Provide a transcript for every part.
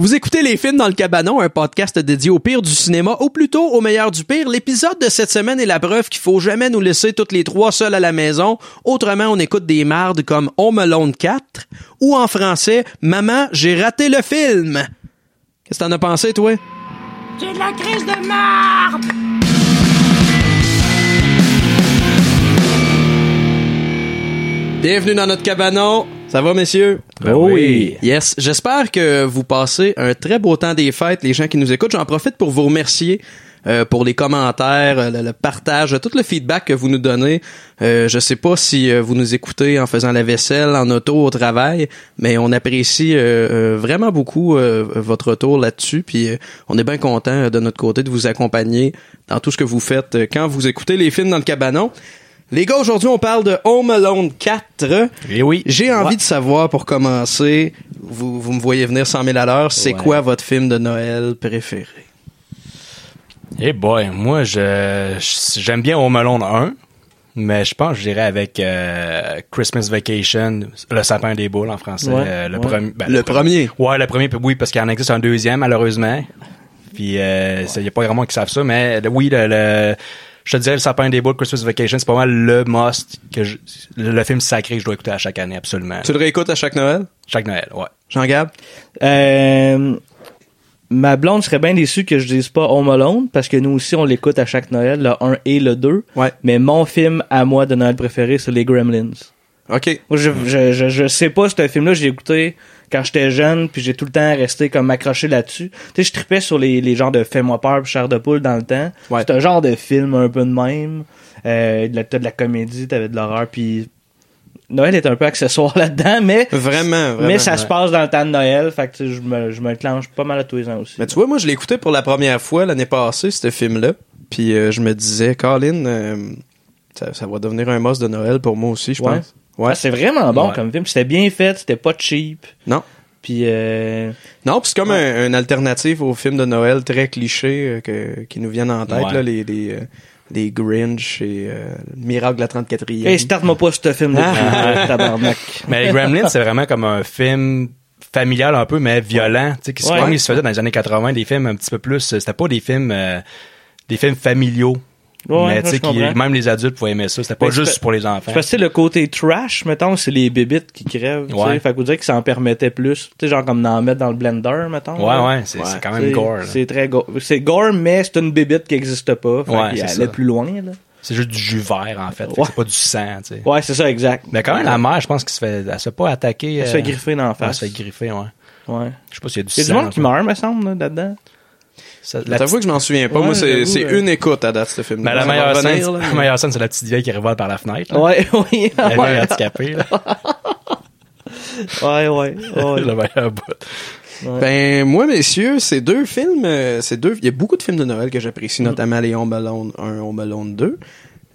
Vous écoutez Les Films dans le Cabanon, un podcast dédié au pire du cinéma, ou plutôt au meilleur du pire. L'épisode de cette semaine est la preuve qu'il faut jamais nous laisser toutes les trois seuls à la maison. Autrement, on écoute des mardes comme Home Alone 4, ou en français, Maman, j'ai raté le film. Qu'est-ce que t'en as pensé, toi? J'ai de la crise de marde! Bienvenue dans notre cabanon. Ça va, messieurs? Ben oui. Yes. J'espère que vous passez un très beau temps des fêtes, les gens qui nous écoutent. J'en profite pour vous remercier euh, pour les commentaires, euh, le, le partage, tout le feedback que vous nous donnez. Euh, je sais pas si euh, vous nous écoutez en faisant la vaisselle, en auto, au travail, mais on apprécie euh, euh, vraiment beaucoup euh, votre retour là-dessus. Puis euh, on est bien content de notre côté de vous accompagner dans tout ce que vous faites euh, quand vous écoutez les films dans le cabanon. Les gars, aujourd'hui, on parle de Home Alone 4. Et oui. J'ai envie de savoir, pour commencer, vous, vous me voyez venir 100 000 à l'heure, c'est Ouais. quoi votre film de Noël préféré? Eh boy, moi, je j'aime bien Home Alone 1, mais je pense que je dirais avec euh, Christmas Vacation, le sapin des boules en français. Ouais, euh, le, premier, ben, Le premier. Ouais, le premier, puis oui, parce qu'il en existe un deuxième, malheureusement. Puis, il n'y a pas vraiment qui savent ça, mais oui, le, le- je te dirais le sapin des boules, Christmas Vacation, c'est pas mal le must, que je- le, film sacré que je dois écouter à chaque année, absolument. Tu le réécoutes à chaque Noël? Chaque Noël, ouais. Jean-Gab? Euh, ma blonde serait bien déçue que je dise pas Home Alone parce que nous aussi on l'écoute à chaque Noël, le 1 et le 2. Ouais. Mais mon film à moi de Noël préféré, c'est les Gremlins. OK. Moi, je, je, je, je sais pas ce film-là, j'ai écouté quand j'étais jeune, puis j'ai tout le temps resté comme accroché là-dessus. Tu sais, je tripais sur les, les genres de Fais-moi peur, puis Chair de poule dans le temps. Ouais. C'est un genre de film un peu de même. Euh, t'as de la comédie, t'avais de l'horreur, puis Noël est un peu accessoire là-dedans, mais Vraiment, vraiment. mais ça se passe dans le temps de Noël, fait que je me, je me clenche pas mal à tous les ans aussi. Mais tu vois, moi, je l'ai écouté pour la première fois l'année passée, ce film-là. Puis euh, je me disais, Colin, euh, ça, ça va devenir un must de Noël pour moi aussi, je pense. Ouais. Ah, c'est vraiment bon Ouais. comme film. C'était bien fait, c'était pas cheap. Non. Puis euh, Non, puis c'est comme un, une alternative aux films de Noël très clichés euh, que, qui nous viennent en tête, Ouais. là, les, les, euh, les Grinch et euh, le Miracle de la 34e. hey, starte-moi pas ce film Ah. tabarnak. Mais les Gremlins, c'est vraiment comme un film familial un peu, mais violent. Tu sais, qui se- Ouais. se faisait dans les années 80, des films un petit peu plus. C'était pas des films, euh, des films familiaux. Ouais, mais tu sais, même les adultes pouvaient aimer ça. C'était pas Mais juste pour les enfants. Parce que le côté trash, mettons, c'est les bébites qui crèvent. Ouais. Fait que vous dire que ça en permettait plus. Tu sais, genre comme d'en mettre dans le blender, mettons. Ouais, là. ouais, c'est Ouais. quand même gore. C'est très gore. C'est gore, mais c'est une bébite qui existe pas. Fait Ouais, allait ça. plus loin, là. C'est juste du jus vert, en fait. C'est pas du sang, tu sais. Ouais, c'est ça, exact. Mais quand même, la mère, je pense qu'elle se fait, elle se fait pas attaquer. Elle se euh, fait griffer dans la ouais, Elle face. se fait griffer, ouais. Ouais. Je sais pas s'il y a du Il y a du sang. monde qui meurt, me semble, là, là-dedans. Ça- la T'avoues que je m'en souviens pas. Ouais, moi, c'est j'avoue, c'est euh. une écoute à date, ce film. Mais la meilleure scène, la meilleure scène, c'est la petite vieille qui revole par la fenêtre. là. Ouais, oui. Elle est ouais, handicapée, là. ouais, ouais. ouais. Le meilleur bout. Ben, moi, messieurs, c'est deux films, euh, c'est deux, il y a beaucoup de films de Noël que j'apprécie, notamment les Home Alone 1, Home Alone 2.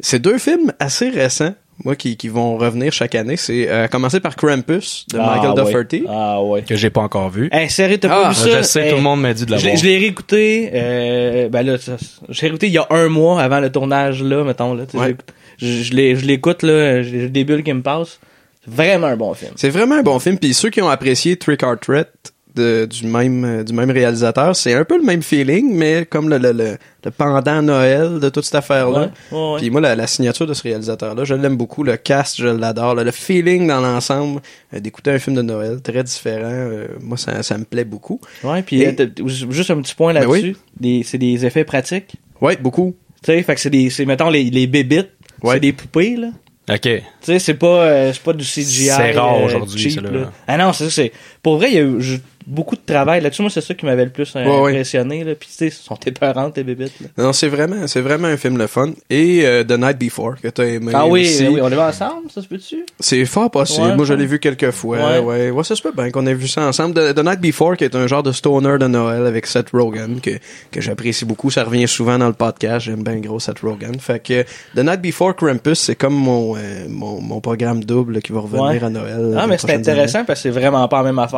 C'est deux films assez récents, moi, qui, qui vont revenir chaque année. C'est, euh, à commencer par Krampus, de Michael Ah, ouais. Dougherty. Ah, ouais. Que j'ai pas encore vu. Hey, sérieux, t'as Ah, pas vu ça? je sais, Hey, tout le monde m'a dit de l'avoir. je l'ai réécouté, euh, ben là, l'ai réécouté il y a un mois avant le tournage, là, mettons, là. Ouais. Je, l'écoute, là, j'ai j'ai des bulles qui me passent. C'est vraiment un bon film. C'est vraiment un bon film. Puis ceux qui ont apprécié Trick or Treat de- du même euh, du même réalisateur, c'est un peu le même feeling, mais comme le, le, le, le pendant Noël de toute cette affaire-là. Ouais, ouais, ouais. Puis moi, la, la signature de ce réalisateur-là, je l'aime beaucoup. Le cast, je l'adore. Le, feeling dans l'ensemble euh, d'écouter un film de Noël très différent, euh, moi, ça, ça me plaît beaucoup. Ouais, puis Et- euh, juste un petit point Ben là-dessus. Des- C'est des effets pratiques. Ouais, beaucoup. Tu sais, fait que c'est des, c'est, mettons, les, les bébites. Ouais. C'est des poupées, là. OK. Tu sais, c'est pas, euh, c'est pas du CGI. C'est rare euh, aujourd'hui, cheap, là. Ah non, c'est ça, c'est, pour vrai, il y a eu je- beaucoup de travail là-dessus. Moi, c'est ça qui m'avait le plus euh, Ouais, impressionné, là. Puis, tu sais, sont épeurants, tes bébites, là. Non, c'est vraiment, c'est vraiment un film le fun. Et euh, The Night Before, que t'as aimé Ah oui, aussi. oui, on les voit ensemble, ça se peut-tu? C'est fort possible. Ouais, Moi, je l'ai vu quelques fois. Ouais. Ouais. ouais. ça se peut bien qu'on ait vu ça ensemble. The, The Night Before, qui est un genre de stoner de Noël avec Seth Rogen, que, que j'apprécie beaucoup. Ça revient souvent dans le podcast. J'aime bien gros Seth Rogen. Fait que The Night Before Krampus, c'est comme mon, euh, mon, mon programme double qui va revenir à Noël. Ah, les mais c'est intéressant années. parce que c'est vraiment pas la même affaire,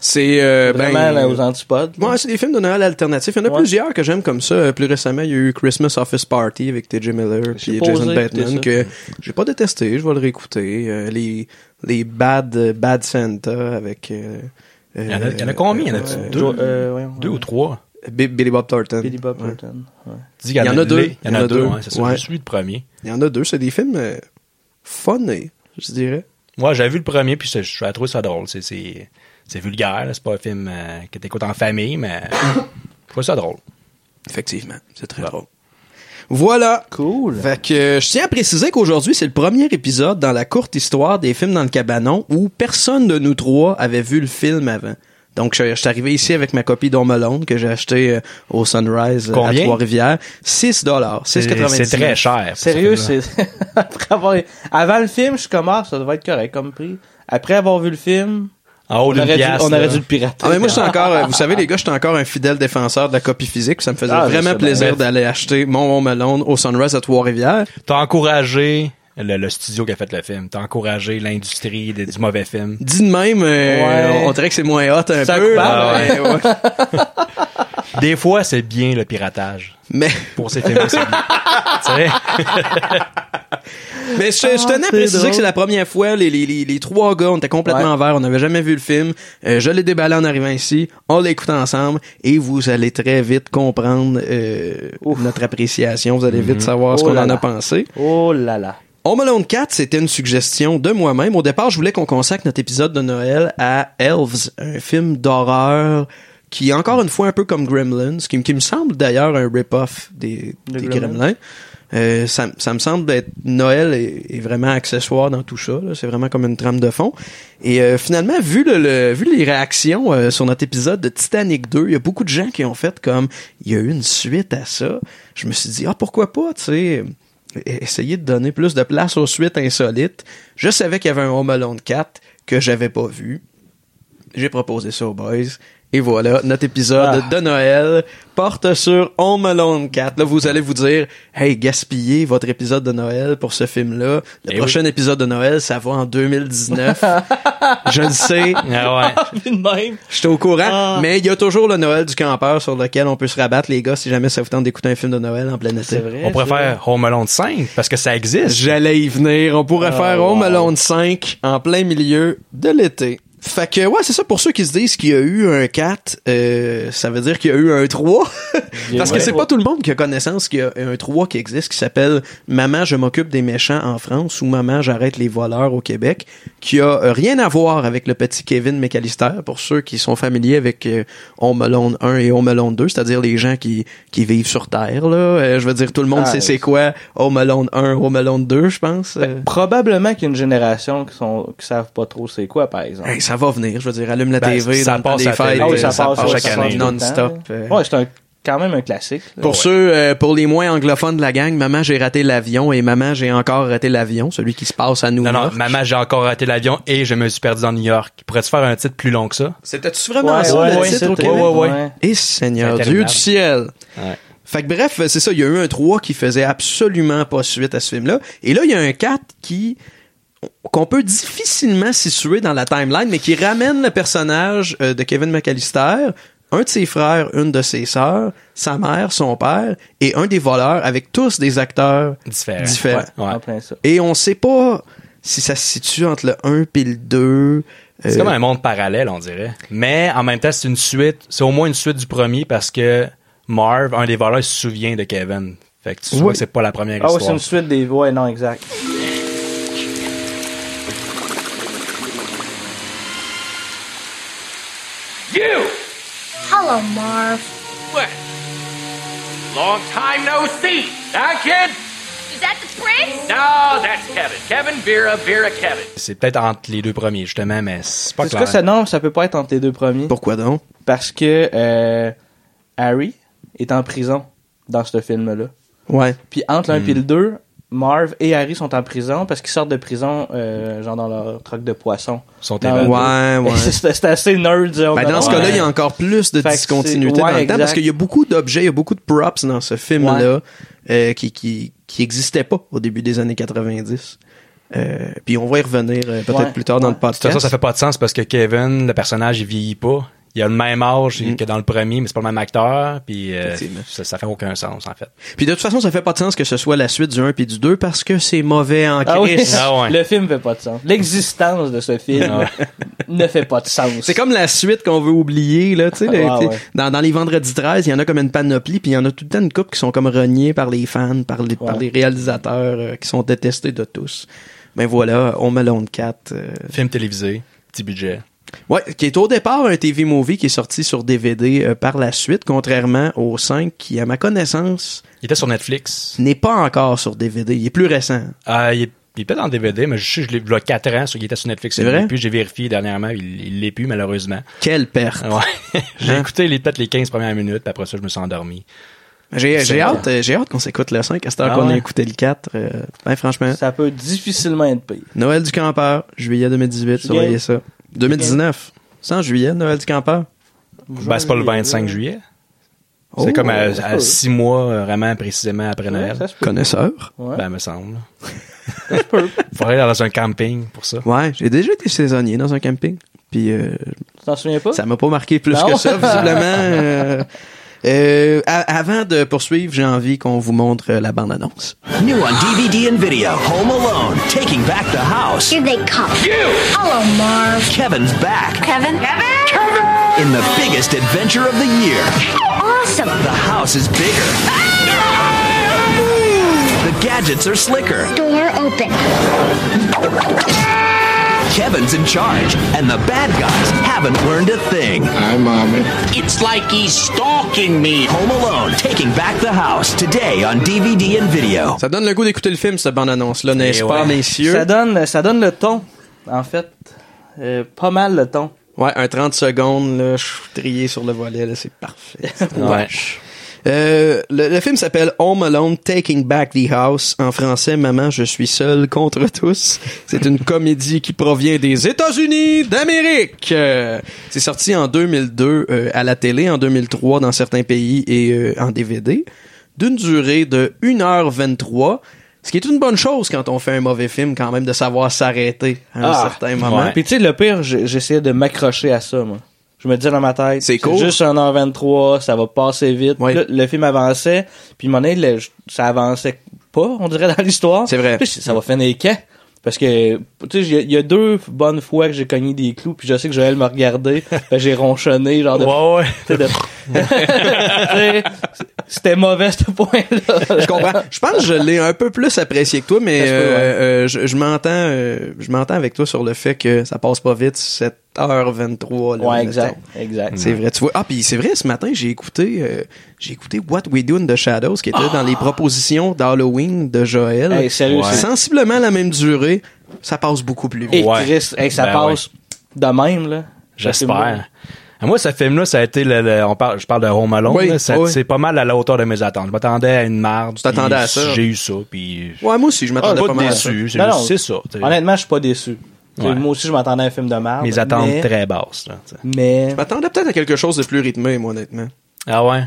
C'est, euh, ben, Vraiment, là, aux antipodes. Ouais, c'est des films de Noël alternatifs. Il y en a Ouais. plusieurs que j'aime comme ça. Euh, Plus récemment, il y a eu Christmas Office Party avec T.J. Miller puis Jason Bateman que j'ai pas détesté. Je vais le réécouter. Euh, les les Bad Bad Santa avec euh, Il y en a, il y en a combien? Il y en a Ouais. deux, euh, ouais. ou trois? Bi- Billy Bob Thornton. Billy Bob Ouais. Thornton. Ouais. Qu'il Il y en a deux. Il y en a deux, ouais, c'est ça. Ouais. Je suis le premier. Il y en a deux, c'est des films euh, funnés, je dirais. Moi, j'avais vu le premier, puis je trouvé ça drôle. C'est, c'est, c'est vulgaire, là. c'est pas un film euh, que t'écoutes en famille, mais je trouve ça drôle. Effectivement, c'est très Ouais. drôle. Voilà. Cool. Fait que euh, je tiens à préciser qu'aujourd'hui, c'est le premier épisode dans la courte histoire des films dans le cabanon où personne de nous trois avait vu le film avant. Donc, je, je suis arrivé ici avec ma copie d'Home Alone que j'ai acheté euh, au Sunrise euh, à? Trois-Rivières. 6 dollars. C'est, 6,99. c'est très cher. Sérieux, c'est après avoir avant le film, je suis comme ah, ça devait être correct comme prix. Après avoir vu le film, En haut on aurait, dû, pièce, on aurait là. dû le pirater. Ah, mais moi, je suis encore, euh, vous savez, les gars, je suis encore un fidèle défenseur de la copie physique. Ça me faisait Ah, vraiment plaisir d'aller acheter mon Home Alone au Sunrise à Trois-Rivières. T'as encouragé le, le studio qui a fait le film. T'as encouragé l'industrie des- du mauvais film. Dit de même, euh, Ouais. on dirait que c'est moins hot un peu. ouais. ouais, ouais. Des fois, c'est bien le piratage. Mais, Pour ces films c'est bien. tu sais? mais je, je tenais à c'est préciser drôle. que c'est la première fois, les, les, les, les trois gars, on était complètement Ouais. verts, on n'avait jamais vu le film. Euh, je l'ai déballé en arrivant ici, on l'écoute ensemble et vous allez très vite comprendre euh, notre appréciation, vous allez vite savoir ce Oh qu'on en a pensé. Oh là là. Home Alone 4, c'était une suggestion de moi-même. Au départ, je voulais qu'on consacre notre épisode de Noël à Elves, un film d'horreur qui est encore une fois un peu comme Gremlins, qui, me- qui me semble d'ailleurs un rip-off des, De des Gremlins. Gremlins. Euh, ça, ça me semble être Noël est, est vraiment accessoire dans tout ça. C'est vraiment comme une trame de fond. Et euh, finalement, vu le, le- vu les réactions euh, sur notre épisode de Titanic 2, il y a beaucoup de gens qui ont fait comme il y a eu une suite à ça. Je me suis dit ah pourquoi pas, tu sais? Essayer de donner plus de place aux suites insolites. Je savais qu'il y avait un Home Alone 4 que j'avais pas vu. J'ai proposé ça aux boys. Et voilà, notre épisode Ah. de Noël porte sur Home Alone 4. Là, vous allez vous dire, hey, gaspillez votre épisode de Noël pour ce film-là. Le Eh prochain épisode de Noël, ça va en 2019. Je le sais. Ah ouais. De même. J'étais au courant, Ah. mais il y a toujours le Noël du campeur sur lequel on peut se rabattre, les gars, si jamais ça vous tente d'écouter un film de Noël en plein été. C'est vrai. On pourrait faire Home Alone 5 parce que ça existe. J'allais y venir. On pourrait Ah, faire Home wow. Alone 5 en plein milieu de l'été. Fait que, ouais, c'est ça pour ceux qui se disent qu'il y a eu un 4, euh, ça veut dire qu'il y a eu un 3. Parce que c'est pas tout le monde qui a connaissance qu'il y a un 3 qui existe, qui s'appelle Maman, je m'occupe des méchants en France ou Maman, j'arrête les voleurs au Québec, qui a rien à voir avec le petit Kevin McAllister, pour ceux qui sont familiers avec euh, Home Alone 1 et Home Alone 2, c'est-à-dire les gens qui, qui vivent sur Terre, là. Euh, je veux dire, tout le monde Ah, sait c'est quoi Home Alone 1, Home Alone 2, je pense. Euh, Probablement qu'il y a une génération qui sont qui savent pas trop c'est quoi par exemple. Hey, ça va venir, je veux dire, allume la Ben, TV ça dans le temps passe des fêtes, euh, ça, passe, chaque ça année. non-stop. euh. Ouais, c'est un quand même un classique. là. Pour Ouais. ceux, euh, pour les moins anglophones de la gang, Maman, j'ai raté l'avion et Maman, j'ai encore raté l'avion, celui qui se passe à New Non, non, York. maman, j'ai encore raté l'avion et je me suis perdu dans New York. Pourrais-tu faire un titre plus long que ça? C'était-tu vraiment Ouais, ça, ouais, le ouais, titre? c'était- au Québec? ouais, ouais. Et Seigneur, C'est Dieu du ciel. Ouais. Fait que bref, c'est ça, il y a eu un 3 qui faisait absolument pas suite à ce film-là. Et là, il y a un 4 qui qu'on peut difficilement situer dans la timeline, mais qui ramène le personnage euh, de Kevin McAllister, un de ses frères, une de ses sœurs, sa mère, son père, et un des voleurs, avec tous des acteurs Différent. différents. Ouais. En plein ça. Et on sait pas si ça se situe entre le 1 et le 2. C'est Euh, comme un monde parallèle, on dirait. Mais en même temps, c'est une suite. C'est au moins une suite du premier parce que Marv, un des voleurs, il se souvient de Kevin. Fait que tu vois que c'est pas la première Ah ouais, c'est histoire. une suite des ouais non exact. Hello, Marv. What? Long time no see. Huh, kid? Is that the prince? No, that's Kevin. Kevin, Vera, Vera, Kevin. C'est peut-être entre les deux premiers, justement, mais c'est pas Parce que clair. ça non, ça peut pas être entre les deux premiers Pourquoi donc? parce que euh, Harry est en prison dans ce film là. Ouais. Puis entre l'un Hmm. et le 2, Marv et Harry sont en prison parce qu'ils sortent de prison euh, genre dans leur truck de poisson. Ils sont Dans- évadés. Ouais, ouais. c'est c'est assez nerd. Ben, dans ce cas-là, il y a encore plus de Fait discontinuité ouais, dans le temps parce qu'il y a beaucoup d'objets, il y a beaucoup de props dans ce film-là euh, qui, qui, qui existaient pas au début des années 90. Euh, puis on va y revenir euh, peut-être Ouais, plus tard dans le De toute façon, podcast. ça fait pas de sens parce que Kevin, le personnage, il vieillit pas. Il a le même âge que dans le premier, mais c'est pas le même acteur, puis euh, ça, ça fait aucun sens, en fait. Puis de toute façon, ça fait pas de sens que ce soit la suite du 1 puis du 2 parce que c'est mauvais en Ah oui. Ah ouais. Le film fait pas de sens. L'existence de ce film ne fait pas de sens. C'est comme la suite qu'on veut oublier, là, tu sais. Ouais, ouais. Dans, dans les vendredis 13, il y en a comme une panoplie, puis il y en a tout le temps une couple qui sont comme reniés par les fans, par les, par les réalisateurs, euh, qui sont détestés de tous. Ben voilà, Home Alone 4. euh, Film télévisé, petit budget. Ouais, qui est au départ un TV movie qui est sorti sur DVD euh, par la suite, contrairement au 5 qui, à ma connaissance, Il était sur Netflix. n'est pas encore sur DVD. Il est plus récent. Ah, il est, il est peut-être en DVD, mais je sais, je l'ai, il y a 4 ans, sur, il était sur Netflix. C'est vrai? plus, j'ai vérifié dernièrement, il, il l'est plus, malheureusement. Quelle perte. Ouais. j'ai Hein? écouté les, peut-être les 15 premières minutes, puis après ça, je me suis endormi. J'ai, hâte, euh, j'ai hâte qu'on s'écoute le 5 à cette heure Ah qu'on a ouais? écouté le 4. euh, ben franchement, Ça peut difficilement être pire. Noël du campeur, juillet 2018, Juillet. surveillez ça. 2019. C'est en juillet, Noël du campeur. Ben, c'est pas le 25 juillet. C'est Oh, comme à, ça à peut. six mois, euh, vraiment précisément après Ouais, Noël. ça se peut. Connaisseur. Ouais. Ben, me semble. Faudrait aller dans un camping pour ça. Ouais, j'ai déjà été saisonnier dans un camping. Puis euh, Tu t'en souviens pas? ça m'a pas marqué plus Non. que ça, visiblement. Euh, euh, avant de poursuivre, j'ai envie qu'on vous montre euh, la bande-annonce. New on DVD and video, Home Alone, Taking Back the House. Here they come. Hello, Marv. Kevin's back Kevin? Kevin? in the biggest adventure of the year. Awesome. The house is bigger. The gadgets are slicker. Door open. Kevin's in charge, and the bad guys haven't learned a thing. Hi, Mommy. It's like he's stalking me. Home Alone, Taking Back the House, today on DVD and video. Ça donne le goût d'écouter le film, cette bande-annonce-là, n'est-ce Et pas, ouais. messieurs? Ça donne, ça donne le ton, en fait. Euh, pas mal le ton. Ouais, un 30 secondes, là, je suis trié sur le volet, là, c'est parfait. Ouais. Euh, le, le film s'appelle Home Alone Taking Back the House. En français, Maman, je suis seul contre tous. C'est une comédie qui provient des États-Unis d'Amérique. Euh, c'est sorti en 2002 euh, à la télé, en 2003 dans certains pays et euh, en DVD, d'une durée de 1h23. Ce qui est une bonne chose quand on fait un mauvais film, quand même, de savoir s'arrêter à un Ah, certain moment. ouais. Puis tu sais, le pire, j'essayais de m'accrocher à ça, moi. Je me disais dans ma tête, C'est court. juste 1h23, ça va passer vite. Ouais. Puis là, le film avançait, puis donné, le- ça avançait pas, on dirait, dans l'histoire. C'est vrai. Puis ça va finir quand? Parce que, tu sais, il y a- il y, a deux bonnes fois que j'ai cogné des clous, puis je sais que Joël m'a regardé, fait que j'ai ronchonné, genre de... Ouais, ouais. de- C'était mauvais, ce point-là. je comprends. Je pense que je l'ai un peu plus apprécié que toi, mais euh, euh, je, je m'entends, euh, je m'entends avec toi sur le fait que ça passe pas vite, 7h23. Là, Ouais, mettons. exact, exact. C'est vrai, tu vois. Ah, puis c'est vrai, ce matin, j'ai écouté, euh, j'ai écouté What We Do in the Shadows, qui était dans les propositions d'Halloween de Joël. Hey, sérieux, Ouais. c'est- Sensiblement la même durée, ça passe beaucoup plus vite. Ouais. Chris, hey, ça Ben passe de même, là. J'espère. Ah, Moi, ce film-là, ça a été le, le- on parle, je parle de Home Alone, Oui, là, ça- oui. c'est pas mal à la hauteur de mes attentes. Je m'attendais à une marde. Tu t'attendais à ça? J'ai eu ça, puis Ouais, moi aussi, je m'attendais pas pas mal à ça. déçu. C'est non. c'est ça. t'sais. Honnêtement, je suis pas déçu. Ouais. Moi aussi, je m'attendais à un film de merde. Mes attentes mais, très basses. Là. Mais, Je m'attendais peut-être à quelque chose de plus rythmé, moi, honnêtement. ah ouais?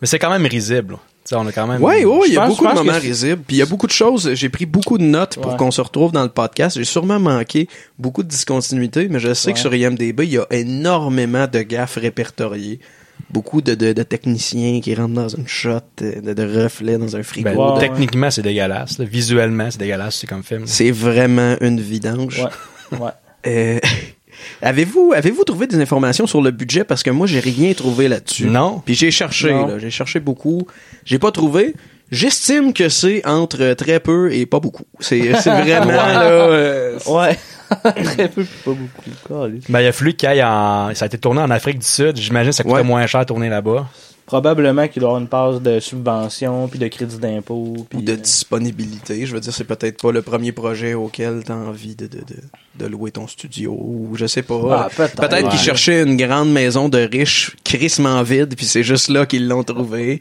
Mais c'est quand même risible. là. T'sais, on a quand même. Ouais, ouais, il y a pense- beaucoup de moments risibles. Puis il y a beaucoup de choses. J'ai pris beaucoup de notes pour Ouais. qu'on se retrouve dans le podcast. J'ai sûrement manqué beaucoup de discontinuités, mais je sais que sur IMDB, il y a énormément de gaffes répertoriées. Beaucoup de, de, de techniciens qui rentrent dans une shot, euh, de, de reflets dans un frigo. Ben, techniquement, c'est dégueulasse. là. Visuellement, c'est dégueulasse. C'est comme film. C'est vraiment une vidange. ouais, ouais. Euh, avez-vous avez-vous trouvé des informations sur le budget? Parce que moi j'ai rien trouvé là-dessus. Non. Puis j'ai cherché j'ai cherché beaucoup, j'ai pas trouvé. J'estime que c'est entre très peu et pas beaucoup. C'est c'est vraiment là euh, Ouais. Très peu, puis pas beaucoup. Ben, il a fallu qu'il aille en. Ça a été tourné en Afrique du Sud. J'imagine que ça coûtait Ouais. moins cher de tourner là-bas. Probablement qu'il avoir une passe de subvention, puis de crédit d'impôt, ou de euh, disponibilité. Je veux dire, c'est peut-être pas le premier projet auquel tu as envie de, de, de, de louer ton studio, ou je sais pas. Ah, peut-être. peut-être Ouais. qu'ils cherchaient une grande maison de riches crissement vide, puis c'est juste là qu'ils l'ont trouvé.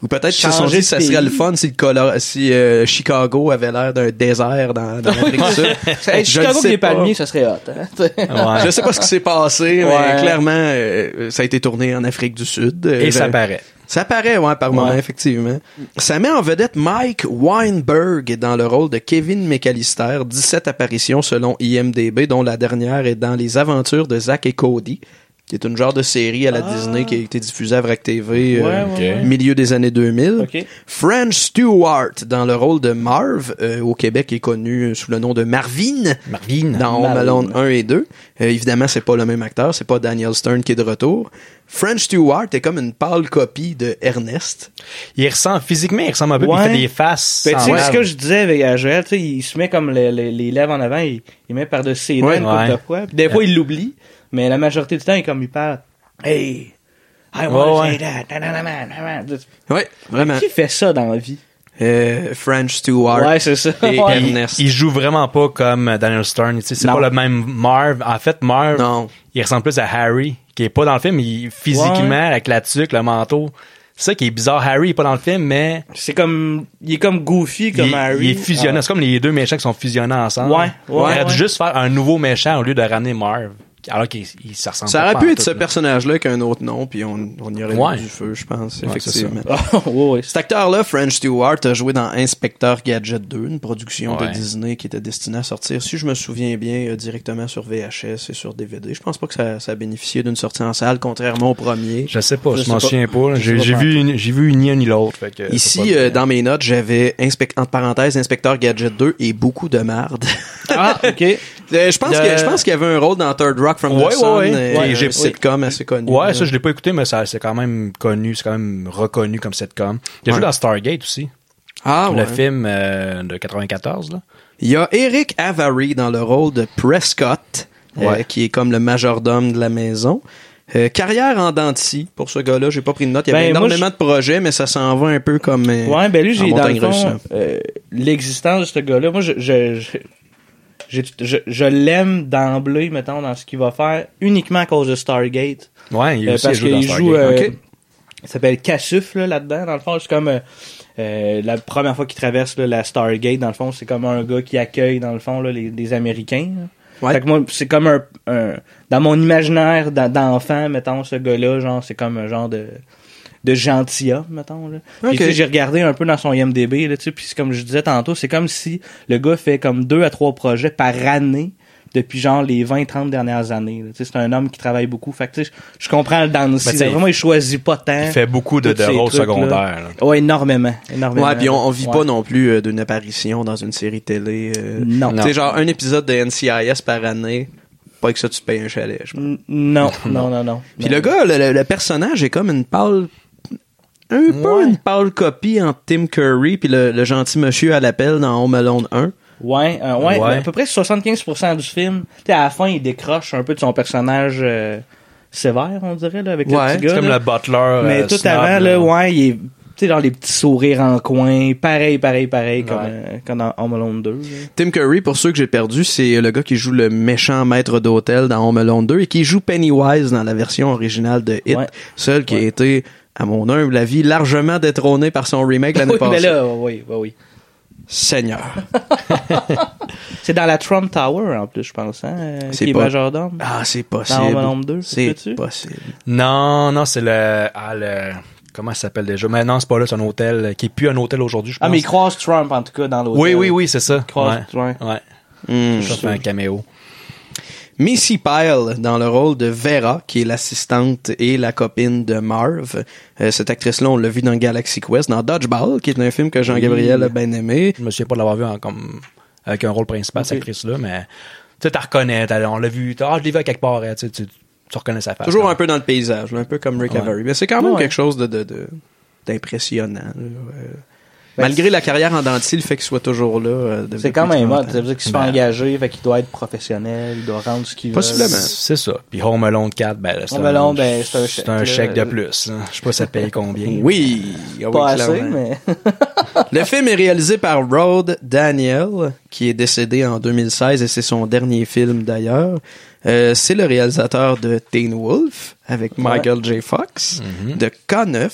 Ou peut-être qu'ils se sont Changer dit de que ça serait le fun si, le Colo- si euh, Chicago avait l'air d'un désert dans, dans l'Amérique du Sud. Hey, Je Chicago qui est pas. palmier, ça serait hot. Hein? Ouais. Je sais pas ce qui s'est passé, mais clairement, euh, ça a été tourné en Afrique du Sud. Euh, Et ça le- paraît. ça paraît, ouais, par moment, Ouais. effectivement. Ça met en vedette Mike Weinberg dans le rôle de Kevin McAllister. 17 apparitions selon IMDB, dont la dernière est dans Les Aventures de Zack et Cody. Qui est une genre de série à la Disney qui a été diffusée à VRAC TV euh, Ah. Ouais, ouais, ouais. milieu des années 2000. Ok. French Stewart dans le rôle de Marv euh, au Québec est connu sous le nom de Marvin Marvin. dans Home Marvin. Alone 1 et 2. Euh, évidemment, c'est pas le même acteur, c'est pas Daniel Stern qui est de retour. French Stewart est comme une pâle copie de Ernest. Il ressemble, physiquement, il ressemble un peu, puis il Ouais. fait des faces. Ben, tu sais, ce que je disais avec à Joël, tu sais, il se met comme les, les, les lèvres en avant, il, il met par-dessus ses dents Ouais. Ouais. de fois. Des fois, il l'oublie, mais la majorité du temps, il est comme il parle. Hey, I want to Ouais, say that. Nanana. Ouais, vraiment. Qui fait ça dans la vie? Euh, French Stewart Ouais, c'est ça. et Ouais. Ernest. Il joue vraiment pas comme Daniel Stern. C'est pas le même Marv. En fait, Marv, Non. il ressemble plus à Harry, qui est pas dans le film. Il, physiquement, Ouais. avec la tuque, le manteau. C'est ça qui est bizarre. Harry est pas dans le film, mais C'est comme, il est comme goofy comme il, Harry. il est fusionné. Ah. C'est comme les deux méchants qui sont fusionnés ensemble. Ouais, ouais, il aurait dû ouais. juste faire un nouveau méchant au lieu de ramener Marv. Alors qu'il il, ça ressemble Ça pas aurait pu être ce là. personnage-là avec un autre nom, puis on, on y aurait Ouais. du feu, je pense, Ouais, effectivement. Ah, ouais, ouais. Cet acteur-là, French Stewart, a joué dans Inspecteur Gadget 2, une production de. Disney qui était destinée à sortir, si je me souviens bien, euh, directement sur VHS et sur DVD. Je pense pas que ça, ça a bénéficié d'une sortie en salle, contrairement au premier. Je sais pas, Je je, sais m'en souviens pas. J'ai vu, une- j'ai vu ni un ni l'autre. fait que c'est Ici, euh, dans mes notes, j'avais entre parenthèses Inspecteur Gadget 2 et beaucoup de marde. Ah, ok. Euh, je pense De- que je pense qu'il y avait un rôle dans Third Rock from Ouais, the Sun, ouais, ouais. euh, Ouais, un j'ai- sitcom assez connu. Ouais, là. ça, je l'ai pas écouté, mais ça, c'est quand même connu, c'est quand même reconnu comme sitcom. Il a joué Ouais. dans Stargate aussi. Ah, Le ouais. film euh, de 94, là. Il y a Eric Avary dans le rôle de Prescott, euh, Ouais. qui est comme le majordome de la maison. Euh, carrière en dents de scie, pour ce gars-là, j'ai pas pris de note. Il y avait Ben, moi, énormément de projets, mais ça s'en va un peu comme euh, Ouais, ben lui, j'ai dans le l'existence de ce gars-là, moi, je, je, je, j'ai- je, je l'aime d'emblée, mettons, dans ce qu'il va faire, uniquement à cause de Stargate. Ouais, il Euh, aussi parce joue dans Stargate. joue, euh, il s'appelle Cassuf, là, là-dedans, dans le fond, c'est comme, euh, euh, la première fois qu'il traverse là, la Stargate, dans le fond, c'est comme un gars qui accueille, dans le fond, là, les, des Américains. Ouais. Fait que moi, c'est comme un, un- dans mon imaginaire d'en- d'enfant, mettons, ce gars-là, genre, c'est comme un genre de, de gentilhomme, mettons, là. Puis, Ok. tu sais, j'ai regardé un peu dans son IMDB, là, tu sais, puis c'est comme je disais tantôt, c'est comme si le gars fait comme deux à trois projets par année depuis genre les 20-30 dernières années. là. Tu sais, c'est un homme qui travaille beaucoup. Fait que, tu sais, je, comprends le dans Ben, Vraiment, il choisit pas tant. Il fait beaucoup de, rôles secondaires. là. Ouais, énormément. énormément Ouais, puis on, on vit Ouais. pas non plus euh, d'une apparition dans une série télé. euh, Non. Tu sais, genre un épisode de NCIS par année, pas que ça tu payes un chalet, je pense. N- Non, non, non, non. Puis Non. le gars, le, le- le personnage est comme une pâle... Un peu une pâle copie entre Tim Curry puis le, le gentil monsieur à l'appel dans Home Alone 1. Ouais, euh, ouais, Ouais. à peu près 75% du film. Tu sais, à la fin, il décroche un peu de son personnage euh, sévère, on dirait, là, avec Ouais, le petit gars. C'est comme là. le butler. Mais euh, tout snob, avant, là, ouais, il est, tu sais, dans les petits sourires en coin, pareil, pareil, pareil, comme, Ouais. euh, comme dans Home Alone 2. là. Tim Curry, pour ceux que j'ai perdu, c'est le gars qui joue le méchant maître d'hôtel dans Home Alone 2 et qui joue Pennywise dans la version originale de It, Ouais. seul qui a été, à mon humble avis, largement détrôné par son remake l'année Oui, mais passée. là, oui, oui, oui. Seigneur. C'est dans la Trump Tower, en plus, je pense, hein, euh, C'est qui est pas- majordome. Ah, c'est Dans possible. Alone 2, C'est possible. Non, non, c'est le, ah, le, comment ça s'appelle déjà? Mais non, c'est pas là, c'est un hôtel, qui est plus un hôtel aujourd'hui, je pense. Ah, mais il croise Trump, en tout cas, dans l'hôtel. oui, oui, oui, c'est ça. croise- ouais. ouais. ouais. Hmm. Ça fait un caméo. Missy Pyle dans le rôle de Vera, qui est l'assistante et la copine de Marv. Euh, cette actrice-là, on l'a vu dans Galaxy Quest, dans Dodgeball, qui est un film que Jean-Gabriel a bien aimé. Je me souviens pas de l'avoir vu en, comme, avec un rôle principal, cette actrice-là, mais, tu sais, t'as reconnais, on l'a vu, ah, je l'ai vu à quelque part, hein, tu, tu, tu reconnais sa face. Toujours un peu dans le paysage, un peu comme Rick Ouais. Avery. Mais c'est quand même Ouais. quelque chose de, de, de- Malgré la carrière en dentier, le fait qu'il soit toujours là. euh, C'est quand même 30 hot. Ça veut dire qu'il se fait Ben. engager, fait qu'il doit être professionnel, il doit rendre ce qu'il veut. Possiblement. C'est ça. Puis Home Alone 4, ben, là, c'est Home un, Alone, ben, c'est un chèque, c'est un chèque de plus. hein. Je sais pas ça paye combien. Oui, ah oui, Pas assez, clairement. mais. Le film est réalisé par Rod Daniel, qui est décédé en 2016 et c'est son dernier film d'ailleurs. Euh, c'est le réalisateur de Teen Wolf avec Michael J. Fox, de K9,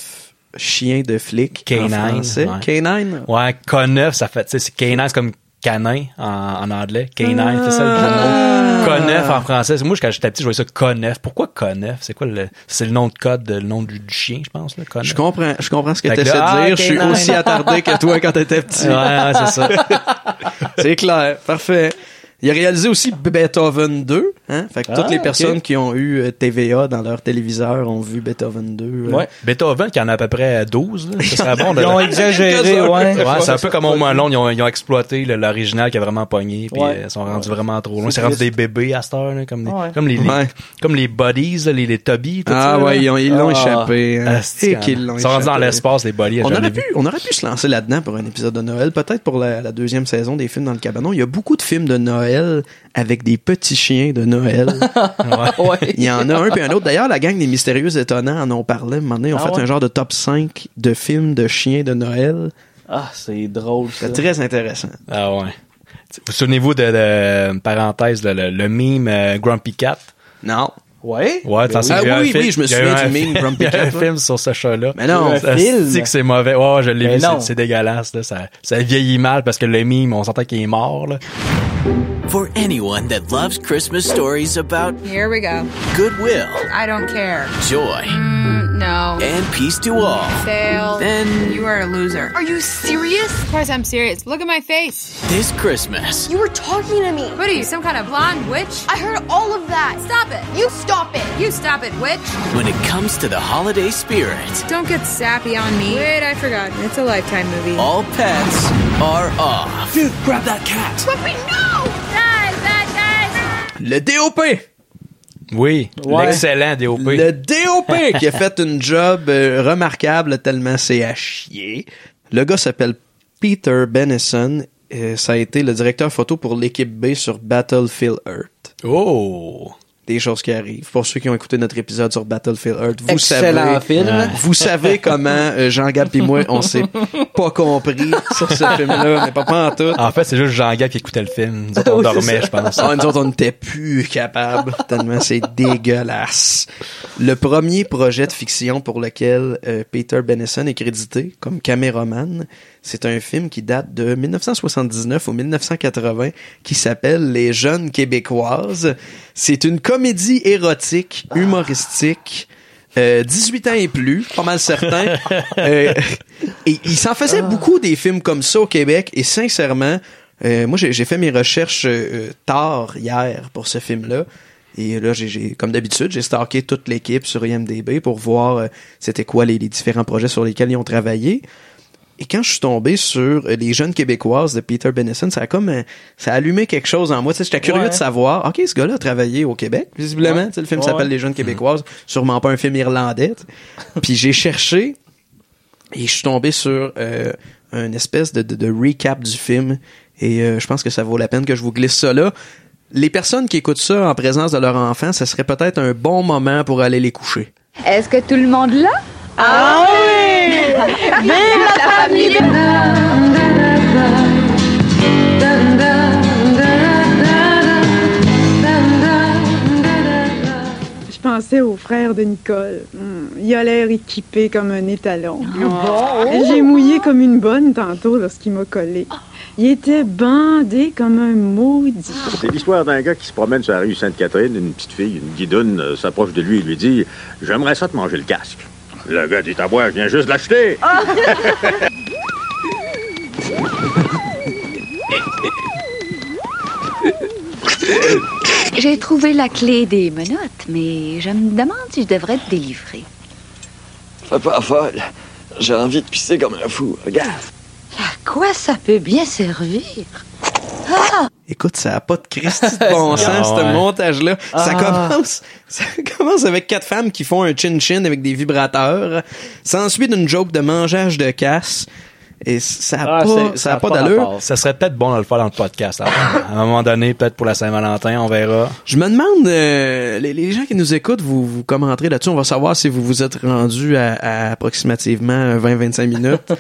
chien de flic en K9, français. ouais. K9. Ouais, K9, ça fait, tu sais, c'est K9, c'est comme canin en, en anglais. K9, c'est ça le Ah. mots. K9 en français. Moi, quand j'étais petit, je voyais ça K9. Pourquoi K9? C'est quoi le, c'est le nom de code, le nom du, chien, je pense, là, K9. Je comprends, je comprends ce que Fait tu que essaies là, de ah, dire. Je suis K9. aussi attardé que toi quand t'étais petit. Ouais, ouais, c'est ça. C'est clair. Parfait. Il a réalisé aussi Beethoven 2, hein? Fait que Ah, toutes les ok. personnes qui ont eu euh, TVA dans leur téléviseur ont vu Beethoven 2. euh. Ouais. Beethoven, qui en a à peu près 12, là. Ça serait bon de... Ils ont exagéré, ouais. Ouais, c'est un peu comme Home Alone, ils ont, ils ont exploité l'original qui a vraiment pogné, puis Ouais. euh, ils sont rendus vraiment trop loin. C'est rendu des bébés à cette heure, là, comme, les, Ouais. comme les, les- Ouais. comme les buddies, là, les, les Tubbies, tout Ah ça. ouais, là. ils ont- ils l'ont Ah. échappé. hein. Ah, c'est Et qu'ils l'ont Ils sont rendus dans l'espace, les buddies, On aurait, pu, on aurait pu se lancer là-dedans pour un épisode de Noël, peut-être pour la, la deuxième saison des films dans le cabanon. Il y a beaucoup de films de Noël avec des petits chiens de Noël. Ouais. Il y en a un puis un autre. D'ailleurs, la gang des Mystérieux Étonnants en ont parlé. Un moment donné, ils ont Ah fait ouais? un genre de top 5 de films de chiens de Noël. Ah, c'est drôle, ça. C'est très intéressant. Ah ouais. Vous souvenez-vous de, de parenthèse, le, le, euh, Grumpy Cat? Non. Ouais? Ouais, t'en oui. sais, Ah il y a un oui, film- oui, je me il y a eu souviens un du film- meme Grumpy Il y a Cat, un film sur ce chat-là. Mais non. Ça film? que c'est mauvais? Ouais, je l'ai vu, c'est- c'est dégueulasse. Là. Ça, ça vieillit mal parce que le meme, on s'entend qu'il est mort. Là. For anyone that loves Christmas stories about Here we go. goodwill, I don't care. joy, Mm, no. and peace to all, Fail. then You are a loser. Are you serious? Of course I'm serious. Look at my face. this Christmas, You were talking to me. What are you, some kind of blonde witch? I heard all of that. Stop it. You stop it. You stop it, witch. when it comes to the holiday spirit, Don't get sappy on me. Wait, I forgot. It's a lifetime movie. all pets are off. Puppy, no! Guys, bad guys! Le DOP! Oui, Ouais. l'excellent DOP. Le DOP qui a fait une job euh, remarquable tellement c'est à chier. Le gars s'appelle Peter Benison. Euh, ça a été le directeur photo pour l'équipe B sur Battlefield Earth. Oh! Des choses qui arrivent. Pour ceux qui ont écouté notre épisode sur Battlefield Earth, vous Excellent savez, film. vous savez comment euh, Jean-Gab et moi, on s'est pas compris sur ce film-là, mais pas, pas en tout. En fait, c'est juste Jean-Gab qui écoutait le film. Nous autres, on Oui, dormait, ça. je pense. Ah, nous autres, on n'était plus capables, tellement c'est dégueulasse. Le premier projet de fiction pour lequel euh, Peter Benison est crédité comme caméraman, c'est un film qui date de 1979 ou 1980 qui s'appelle Les Jeunes Québécoises. C'est une comédie érotique, humoristique. euh, 18 ans et plus, pas mal certain. Euh, et il s'en faisait beaucoup des films comme ça au Québec et sincèrement, euh, moi j'ai fait mes recherches euh, tard hier pour ce film-là. Et là, j'ai- j'ai, comme d'habitude, j'ai stalké toute l'équipe sur IMDB pour voir euh, c'était quoi les, les différents projets sur lesquels ils ont travaillé. Et quand je suis tombé sur euh, les jeunes québécoises de Peter Benison, ça a comme euh, ça a allumé quelque chose en moi. Tu sais, J'étais curieux Ouais. de savoir, ok, ce gars-là a travaillé au Québec, visiblement. Ouais. Tu sais, Le film s'appelle ouais. Les jeunes québécoises, sûrement pas un film irlandais. tu sais. Puis j'ai cherché et je suis tombé sur euh, un espèce de, de, de recap du film et euh, je pense que ça vaut la peine que je vous glisse ça là. Les personnes qui écoutent ça en présence de leur enfant, ce serait peut-être un bon moment pour aller les coucher. Est-ce que tout le monde là? Ah oui! Vive la famille! Je pensais au frère de Nicole. Hmm, Il a l'air équipé comme un étalon. J'ai mouillé comme une bonne tantôt lorsqu'il m'a collé. Il était bandé comme un maudit. C'est l'histoire d'un gars qui se promène sur la rue Sainte-Catherine, une petite fille, une guidoune, euh, s'approche de lui et lui dit J'aimerais ça te manger le casque. Le gars dit à moi, je viens juste l'acheter. J'ai trouvé la clé des menottes, mais je me demande si je devrais te délivrer. Fais pas folle. J'ai envie de pisser comme un fou. Regarde. À quoi ça peut bien servir? Écoute, ça a pas de Christy de bon sens, Ah ce ouais. montage-là. Ça Ah. commence, ça commence avec quatre femmes qui font un chin-chin avec des vibrateurs. Ça ensuite une joke de mangeage de casse. Et ça a Ah, pas, ça a pas d'allure. Ça serait peut-être bon de le faire dans le podcast. À à un moment donné, peut-être pour la Saint-Valentin, on verra. Je me demande, euh, les, les gens qui nous écoutent, vous, vous commenterez là-dessus. On va savoir si vous vous êtes rendu à, à approximativement 20-25 minutes.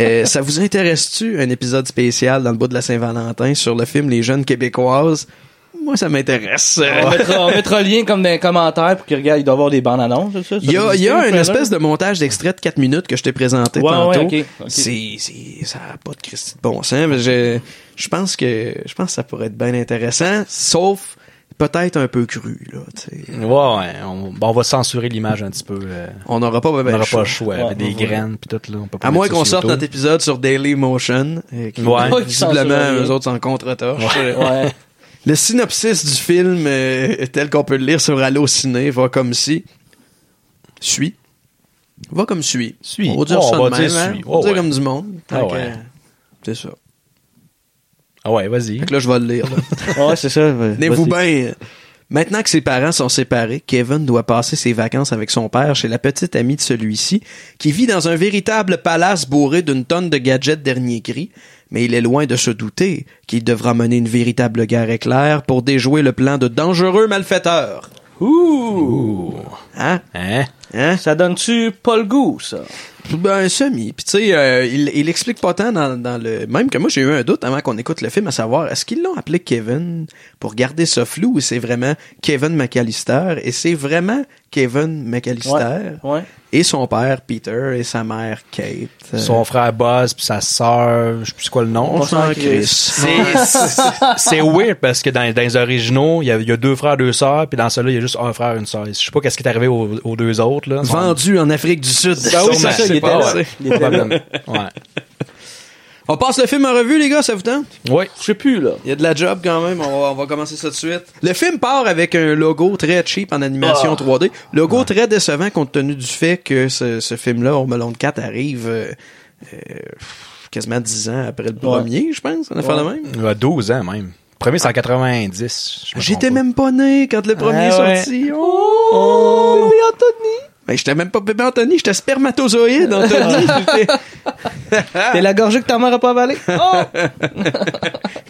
Euh, ça vous intéresse-tu un épisode spécial dans le bout de la Saint-Valentin sur le film Les Jeunes Québécoises? Moi, ça m'intéresse. On mettra, on mettra le lien comme dans les commentaires pour qu'ils regardent. Il doit y avoir des bandes annonces, ça? Il y a, il y a une espèce de montage d'extrait de 4 minutes que je t'ai présenté Ouais, tantôt. ouais, ok, ok. C'est, c'est, ça a pas de Christy de bon sens, mais je, je pense que, je pense que ça pourrait être bien intéressant, sauf peut-être un peu cru, là. Ouais, ouais. On, va censurer l'image un petit peu. euh, On n'aura pas, ben, on n'aura le choix. pas le choix. Ouais, des ouais, graines puis tout, là. On peut pas À moins qu'on sorte notre épisode sur Daily Motion, euh, qui, Ouais. visiblement, eux autres s'en contre-torche. Ouais. Le synopsis du film, euh, tel qu'on peut le lire sur Allociné, va comme si. Suit. Va comme suit. Suit. On va dire Oh, ça on de va même, dire hein? suit. On va Oh, dire ouais. comme du monde. Ah ouais. C'est ça. Ah ouais, vas-y. Fait que là, je vais le lire. là. Ouais, c'est ça. Tenez-vous Vas-y. bien. Maintenant que ses parents sont séparés, Kevin doit passer ses vacances avec son père chez la petite amie de celui-ci, qui vit dans un véritable palace bourré d'une tonne de gadgets dernier cri, mais il est loin de se douter qu'il devra mener une véritable guerre éclair pour déjouer le plan de dangereux malfaiteurs. Ouh! Hein? Hein? Hein? Ça donne-tu pas le goût, ça? Ben, semi. Puis tu sais, euh, il, il explique pas tant dans, dans le... Même que moi, j'ai eu un doute avant qu'on écoute le film, à savoir, est-ce qu'ils l'ont appelé Kevin pour garder ça flou ou c'est vraiment Kevin McAllister? Et c'est vraiment Kevin McAllister Ouais. et son père Peter et sa mère Kate. Euh, Son frère Buzz puis sa sœur, je sais plus quoi le nom. C'est- weird parce que dans, dans les originaux, il y, a, il y a deux frères, deux sœurs, puis dans celui-là, il y a juste un frère, une sœur. Je sais pas qu'est-ce qui est arrivé aux, aux deux autres. Là. Vendu en Afrique du Sud. Ah oui, c'est ça, il était pas, là. ouais. Il était là. Probablement. Ouais. On passe le film en revue, les gars, ça vous tente? Ouais. Je sais plus, là. Il y a de la job quand même, on va, on va commencer ça de suite. Le film part avec un logo très cheap en animation 3D. Logo très décevant compte tenu du fait que ce, ce film-là, Home Alone 4, arrive euh, euh, quasiment 10 ans après le premier, je pense. On a fait Ouais. même. Il y a 12 ans même. Le premier, c'est en 90. je me J'étais même pas né quand le premier Ah est sorti. Oh, bébé Anthony! Ben, j'étais même pas bébé Anthony, j'étais spermatozoïde, Anthony. T'es la gorgée que ta mère a pas avalée? Oh!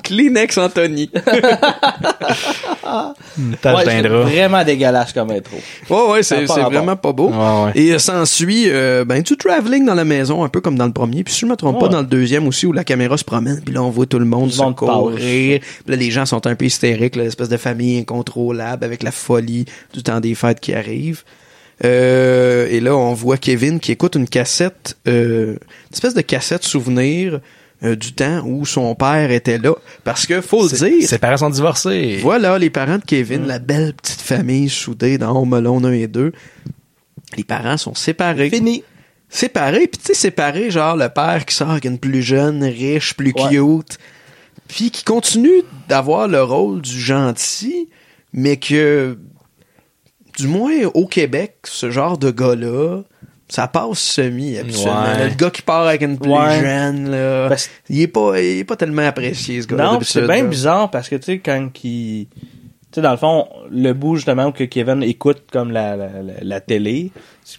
Kleenex Anthony. Tache Ouais, vraiment dégueulasse comme intro. Ouais, ouais, c'est vraiment pas beau. Ouais, ouais. Et s'ensuit euh, ben, du travelling dans la maison, un peu comme dans le premier. Puis si je me trompe pas, dans le deuxième aussi, où la caméra se promène, puis là, on voit tout le monde se monde courir. Puis là, les gens sont un peu hystériques, là, l'espèce de famille incontrôlable avec la folie du temps des fêtes qui arrive. Euh, et là, on voit Kevin qui écoute une cassette, euh, une espèce de cassette souvenir euh, du temps où son père était là. Parce que, faut le dire, Ses parents sont divorcés. voilà les parents de Kevin, la belle petite famille soudée dans Home Alone 1 et 2. Les parents sont séparés. Fini. Séparés, puis tu sais, séparés, genre le père qui sort avec une plus jeune, riche, plus Ouais. cute, puis qui continue d'avoir le rôle du gentil, mais que, du moins au Québec, ce genre de gars-là, ça passe semi, absolument. Ouais. Le gars qui part avec une plus Ouais. jeune, là, Parce- il, est pas, il est pas tellement apprécié, ce gars-là. Non, pis c'est bien là. bizarre parce que, tu sais, quand qui Tu sais, dans le fond, le bout, justement, que Kevin écoute comme la, la, la, la télé,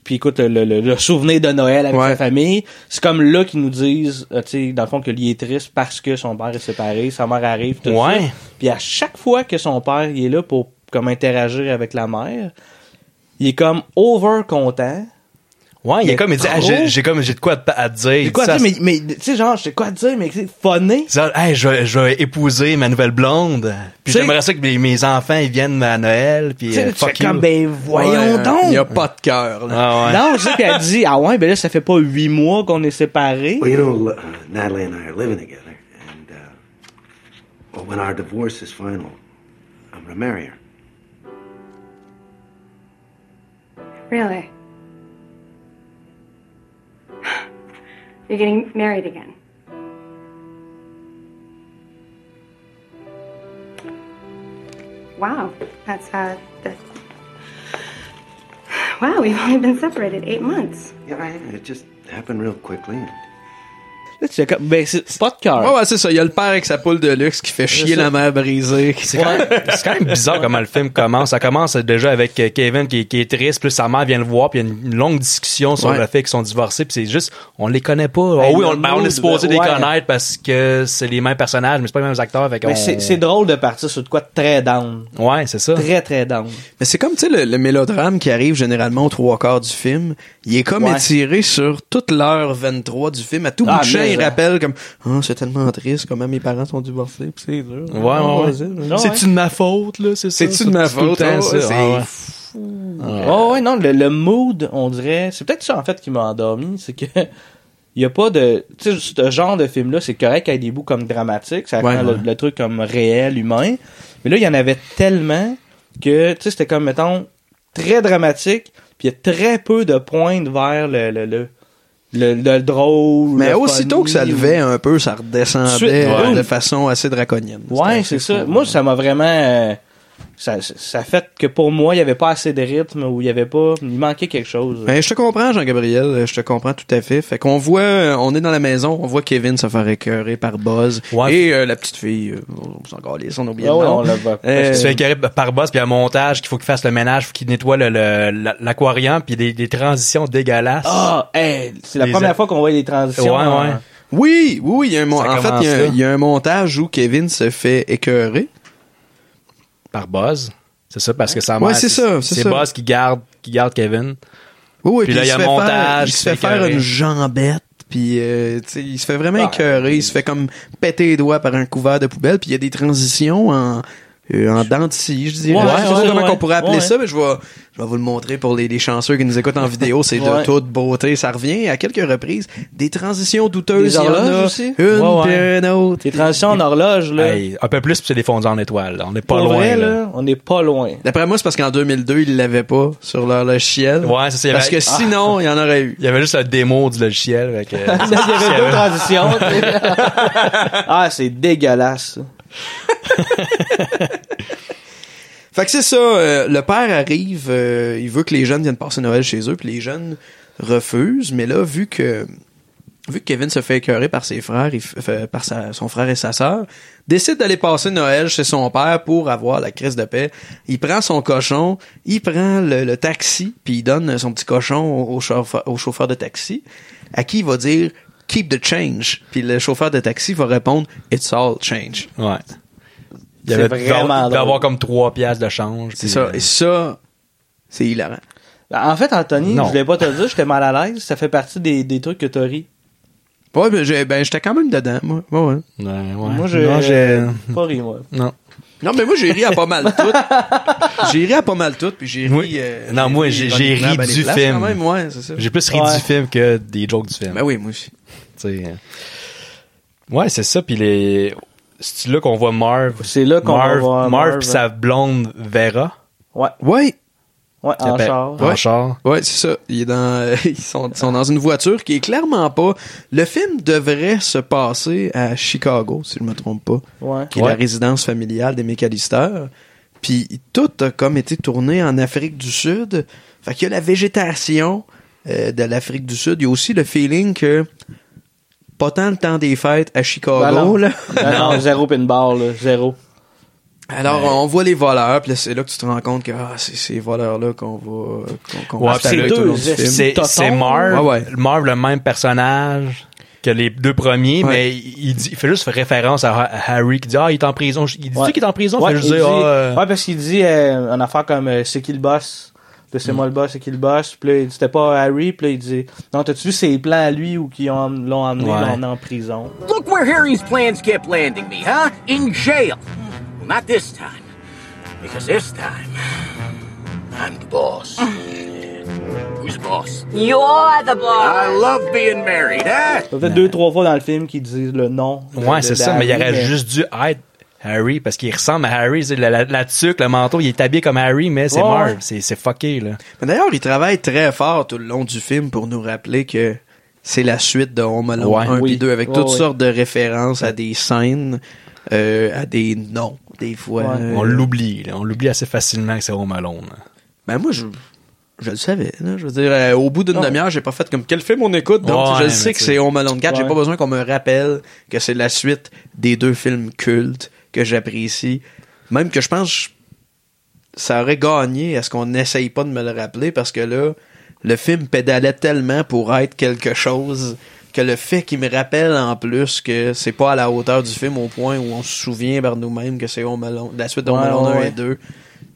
puis écoute le, le, le souvenir de Noël avec Ouais. sa famille, c'est comme là qu'ils nous disent, euh, tu sais, dans le fond, que lui est triste parce que son père est séparé, sa mère arrive, tout Ouais. ça. Puis à chaque fois que son père il est là pour comme interagir avec la mère, il est comme over content. Ouais, il est comme, il dit, Ah, j'ai comme, j'ai de quoi à, à te dire. J'ai quoi à dire, mais, mais tu sais, genre, j'ai quoi à dire, mais c'est funny. Ça, hey, je, vais- je vais épouser ma nouvelle blonde. Puis j'aimerais ça que mes, mes enfants ils viennent à Noël. Puis Tu sais, euh, tu fuck you. comme, ben, voyons Ouais, donc. Il y a pas de cœur, là. Ah ouais. Non, je sais qu'elle dit, ah ouais, ben là, ça fait pas huit mois qu'on est séparés. Well, you know, uh, Natalie and I are living together, and uh, well, when our divorce is final, I'm gonna marry her. Really? You're getting married again. Wow, that's uh, that's. Wow, we've only been separated eight months. Yeah, I, it just happened real quickly. Là, tu fais comme, ben, c'est pas de cœur. Ouais, ouais, c'est ça. Il y a le père avec sa poule de luxe qui fait chier la mère brisée. C'est quand, même- c'est quand même bizarre comment le film commence. Ça commence déjà avec euh, Kevin qui, qui est triste, puis sa mère vient le voir, puis il y a une, longue discussion sur Ouais. le fait qu'ils sont divorcés, puis c'est juste, on les connaît pas. Ben, Ah oui, on, ben, on est supposé les ouais. connaître parce que c'est les mêmes personnages, mais c'est pas les mêmes acteurs. Fait Mais c'est c'est drôle de partir sur de quoi de très down. Ouais, c'est ça. Très, très down. Mais c'est comme, tu sais, le, le mélodrame qui arrive généralement aux trois quarts du film. Il est comme Ouais. étiré sur toute l'heure 23 du film. À tout bout Ah, de champ, mais, il hein. rappelle comme, oh, c'est tellement triste comment mes parents sont divorcés, pis c'est dur. Ouais, ouais, ouais. vas-y. Non, C'est-tu de ma faute, là, c'est ça? C'est-tu de ma faute? Oh, ça. c'est Ah ouais. Oh, ouais, non, le, le mood, on dirait, c'est peut-être ça, en fait, qui m'a endormi, c'est que, il y a pas de, tu sais, ce genre de film-là, c'est correct qu'il y ait des bouts comme dramatiques, ça Ouais, rend le, le truc comme réel, humain. Mais là, il y en avait tellement que, tu sais, c'était comme, mettons, très dramatique, puis il y a très peu de pointes vers le, le, le, le, le drôle. Mais le aussitôt funny, que ça levait un peu, ça redescendait Suite, euh, ouais. de façon assez draconienne. Ouais, c'est ça. Moi, ça m'a vraiment. Ça, ça fait que pour moi, il y avait pas assez de rythme ou il y avait pas. Il manquait quelque chose. Ben, je te comprends, Jean-Gabriel. Je te comprends tout à fait. Fait qu'on voit, on est dans la maison, on voit Kevin se faire écœurer par Buzz. Ouais. Et euh, la petite fille, euh, on s'en calisse, on Ah le ouais, nom. on la voit. Euh, Il se fait écœurer par boss, puis un montage qu'il faut qu'il fasse le ménage, faut qu'il nettoie le- le- l'aquarium, puis des, des transitions dégueulasses. Ah, hey, c'est la Les première a- fois qu'on voit les transitions. Ouais, en- ouais. Oui, oui, oui, il y a un Ça en fait, il y, a, là. il y a un montage où Kevin se fait écœurer. Par Buzz. C'est ça, parce que sa Ouais, c'est ça, c'est. Buzz qui garde, qui garde Kevin. Oui, oui, Puis là, il y a se un fait montage faire, il se fait faire une jambette, puis euh, tu sais, il se fait vraiment Ah, écœurer, il se fait comme péter les doigts par un couvert de poubelle, puis il y a des transitions en euh, en dents de scie, je dirais. Ouais, je sais pas comment ouais. on pourrait appeler Ouais. ça, mais je vais je vais vous le montrer pour les, les chanceux qui nous écoutent en vidéo, c'est de toute beauté, ça revient à quelques reprises, des transitions douteuses, Des il y en horloges a aussi? une Ouais, puis une autre. Les transitions en horloge, là. Hey, un peu plus, puis c'est défondu en étoile. On est pas pour loin. vrai, là. là, on n'est pas loin. D'après moi, c'est parce qu'en 2002, ils l'avaient pas sur leur logiciel. Ouais, c'est ça. y Parce que sinon, il y en aurait eu. Il y avait juste la démo du logiciel. fait que- il y avait deux transitions. tu sais. ah, c'est dégueulasse. Fait que c'est ça, euh, le père arrive, euh, il veut que les jeunes viennent passer Noël chez eux, puis les jeunes refusent, mais là, vu que vu que Kevin se fait écœurer par ses frères, par son frère et sa sœur, décide d'aller passer Noël chez son père pour avoir la crise de paix. Il prend son cochon, il prend le, taxi, puis il donne son petit cochon au chauffeur de taxi, à qui il va dire « Keep the change ». Puis le chauffeur de taxi va répondre « It's all change Ouais. Il y C'est avait vraiment drôle. avoir comme trois piastres de change. ». C'est ça. euh, Et ça, c'est hilarant. En fait, Anthony, Non. je voulais pas te le dire, j'étais mal à l'aise. Ça fait partie des, des trucs que t'as ri. Ouais, ben, j'ai- ben j'étais quand même dedans, moi. Ouais, ouais. Ouais, ouais. Moi, j'ai Non, j'ai- pas ri, moi. Non. Non, mais moi, j'ai ri à pas mal tout. j'ai ri à pas mal tout, puis j'ai ri... Oui. euh, Non, moi, j'ai- ri ben du places, film. Ouais. J'ai plus ri Ouais. du film que des jokes du film. Ben oui, moi aussi. Tu sais, euh. Ouais, c'est ça. Puis les. C'est là qu'on voit Marv. C'est là qu'on va Marv, Marv Marv, puis sa blonde Vera. Ouais, Ouais, ouais, en appelle- char. En Ouais. char. ouais, c'est ça. Il est dans, ils, sont, ils sont dans une voiture qui est clairement pas... Le film devrait se passer à Chicago, si je me trompe pas, Ouais. qui est Ouais. la résidence familiale des McAllister. Puis tout a comme été tourné en Afrique du Sud. Fait qu'il y a la végétation euh, de l'Afrique du Sud. Il y a aussi le feeling que pas tant le temps des fêtes à Chicago, Ben non. là. Non, non, zéro pinball, là, zéro. Alors, on voit les voleurs, puis là, c'est là que tu te rends compte que ah, c'est ces voleurs-là qu'on va, qu'on, Ouais, c'est. C'est Marv. Ouais, ouais. Marv, le même personnage que les deux premiers, Ouais. mais il, dit- il fait juste référence à, Harry qui dit Ah, il est en prison. Il dit Ouais. qu'il est en prison? Ouais, fait juste il dire, dit- Ah, euh, ouais, parce qu'il dit euh, une affaire comme euh, c'est qui le boss? C'est moi le boss, c'est qui le boss? Puis là, il dit c'était pas Harry. Puis là, il dit non, t'as-tu vu ses plans à lui ou qui ont- l'ont emmené Ouais. en prison? Look where Harry's plans kept landing me, huh? In jail. Not this time. Because this time, I'm the boss. Who's the boss? You're the boss. I love being married, huh? Ça fait deux, trois fois dans le film qu'ils disent le nom. de- Ouais, c'est ça, mais il aurait juste dû être Harry parce qu'il ressemble à Harry. La, la, la tuque, le manteau, il est habillé comme Harry, mais c'est Ouais, Marv. C'est c'est fucké, là. Mais d'ailleurs, il travaille très fort tout le long du film pour nous rappeler que c'est la suite de Home Alone Ouais. 1 Oui. et 2 avec Ouais, toutes ouais. sortes de références à des scènes, euh, à des noms, des fois. Ouais. Euh, On l'oublie, là. On l'oublie assez facilement que c'est Home Alone. Ben moi, je, je le savais. là. Je veux dire, euh, au bout d'une demi-heure, j'ai pas fait comme quel film on écoute? Donc, Ouais, je sais que c'est. Home Alone 4. J'ai pas besoin qu'on me rappelle que c'est la suite des deux films cultes que j'apprécie. Même que je pense ça aurait gagné à ce qu'on n'essaye pas de me le rappeler? Parce que là, le film pédalait tellement pour être quelque chose que le fait qu'il me rappelle en plus que c'est pas à la hauteur du film au point où on se souvient par nous-mêmes que c'est la suite de Home Ouais, Alone 1 ouais. et 2,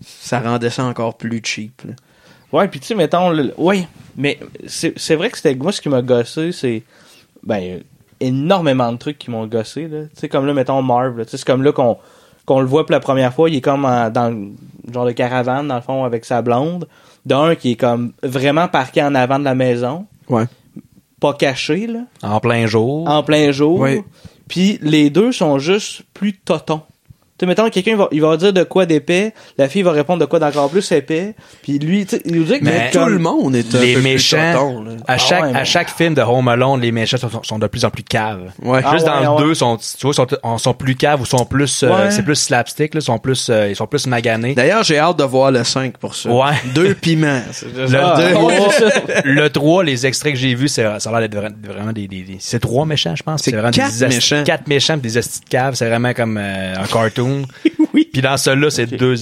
ça rendait ça encore plus cheap. là. Ouais, puis tu sais, mettons, le- ouais, mais c'est vrai que c'était moi ce qui m'a gossé, c'est ben énormément de trucs qui m'ont gossé là. Tu sais comme là mettons Marv, là. Tu sais, c'est comme là qu'on qu'on le voit pour la première fois, il est comme en- dans le genre de caravane dans le fond avec sa blonde, d'un qui est comme vraiment parqué en avant de la maison, Ouais. Pas caché là, En plein jour. en plein jour. Puis les deux sont juste plus totons. Sais, mettons, quelqu'un va, il va dire de quoi d'épais, la fille va répondre de quoi d'encore plus épais, puis lui, tu sais, il nous dit que Mais Tout comme- le monde est un les peu plus méchants, tonton, là. à Ah chaque, ouais, à chaque film de Home Alone, les méchants sont, sont de plus en plus caves. Ouais. Ah Juste ouais, dans ouais. le 2, sont, tu vois, sont, on- sont plus caves ou sont plus, euh, Ouais. c'est plus slapstick, là, sont plus, euh, ils sont plus maganés. D'ailleurs, j'ai hâte de voir le 5 pour ça. Ouais. Deux piments. Le, Ah, deux- ouais, c'est ça. le 3, les extraits que j'ai vus, c'est, ça a l'air d'être vra- vraiment des, des, des- c'est trois méchants, je pense. C'est vraiment quatre des méchants. Quatre méchants pis des hosties de caves. C'est vraiment comme euh, un cartoon. oui. Puis dans celui-là, c'est deux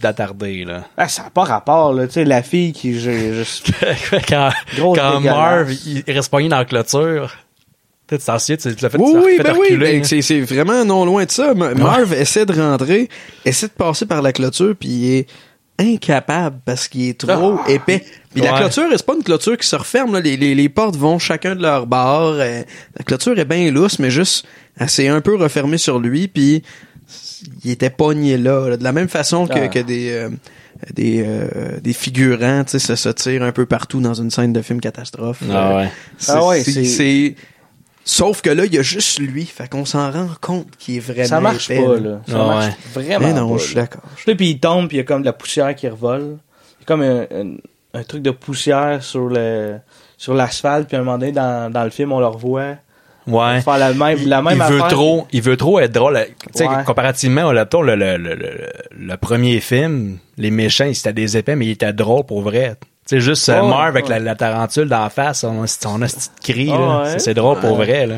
d'attardés, là. Ah, ça n'a pas rapport, là, tu sais, la fille qui, je- quand Grosse quand. Marv, il, reste pogné dans la clôture. Tu t'en souviens, tu l'as fait, Oui, oui, fait ben oui, ben hein. c'est, c'est vraiment non loin de ça. Ma- Marv essaie de rentrer, essaie de passer par la clôture, puis il est incapable parce qu'il est trop Ah. épais. Puis la Ouais. clôture, c'est pas une clôture qui se referme. Là. Les, les, les portes vont chacun de leur bord. euh, la clôture est bien lousse, mais juste, elle s'est un peu refermée sur lui, puis il était pogné là, là. de la même façon que, Ah. que des... euh, des, euh, des figurants, tu sais, ça se tire un peu partout dans une scène de film catastrophe. Ah Euh, ouais. Ah ouais, c'est- Sauf que là, il y a juste lui. Fait qu'on s'en rend compte qu'il est vraiment ça marche épais, pas, là. Ça Ah marche ouais. vraiment Mais non, pas, je suis d'accord. Puis il tombe, puis il y a comme de la poussière qui revole. Il y a comme un, un, un truc de poussière sur le sur l'asphalte, puis à un moment donné, dans, dans le film, on le revoit Ouais. faire la même, la même il affaire. veut trop, il veut trop être drôle. Ouais. comparativement au laptop, le, le, le, le, le premier film, les méchants, ils étaient des épais, mais ils étaient drôles pour vrai. Tu sais, juste Ouais, Marv avec la, la tarentule d'en face, on a, on a ce petit cri, Ah là. ouais. C'est- C'est drôle pour vrai, là.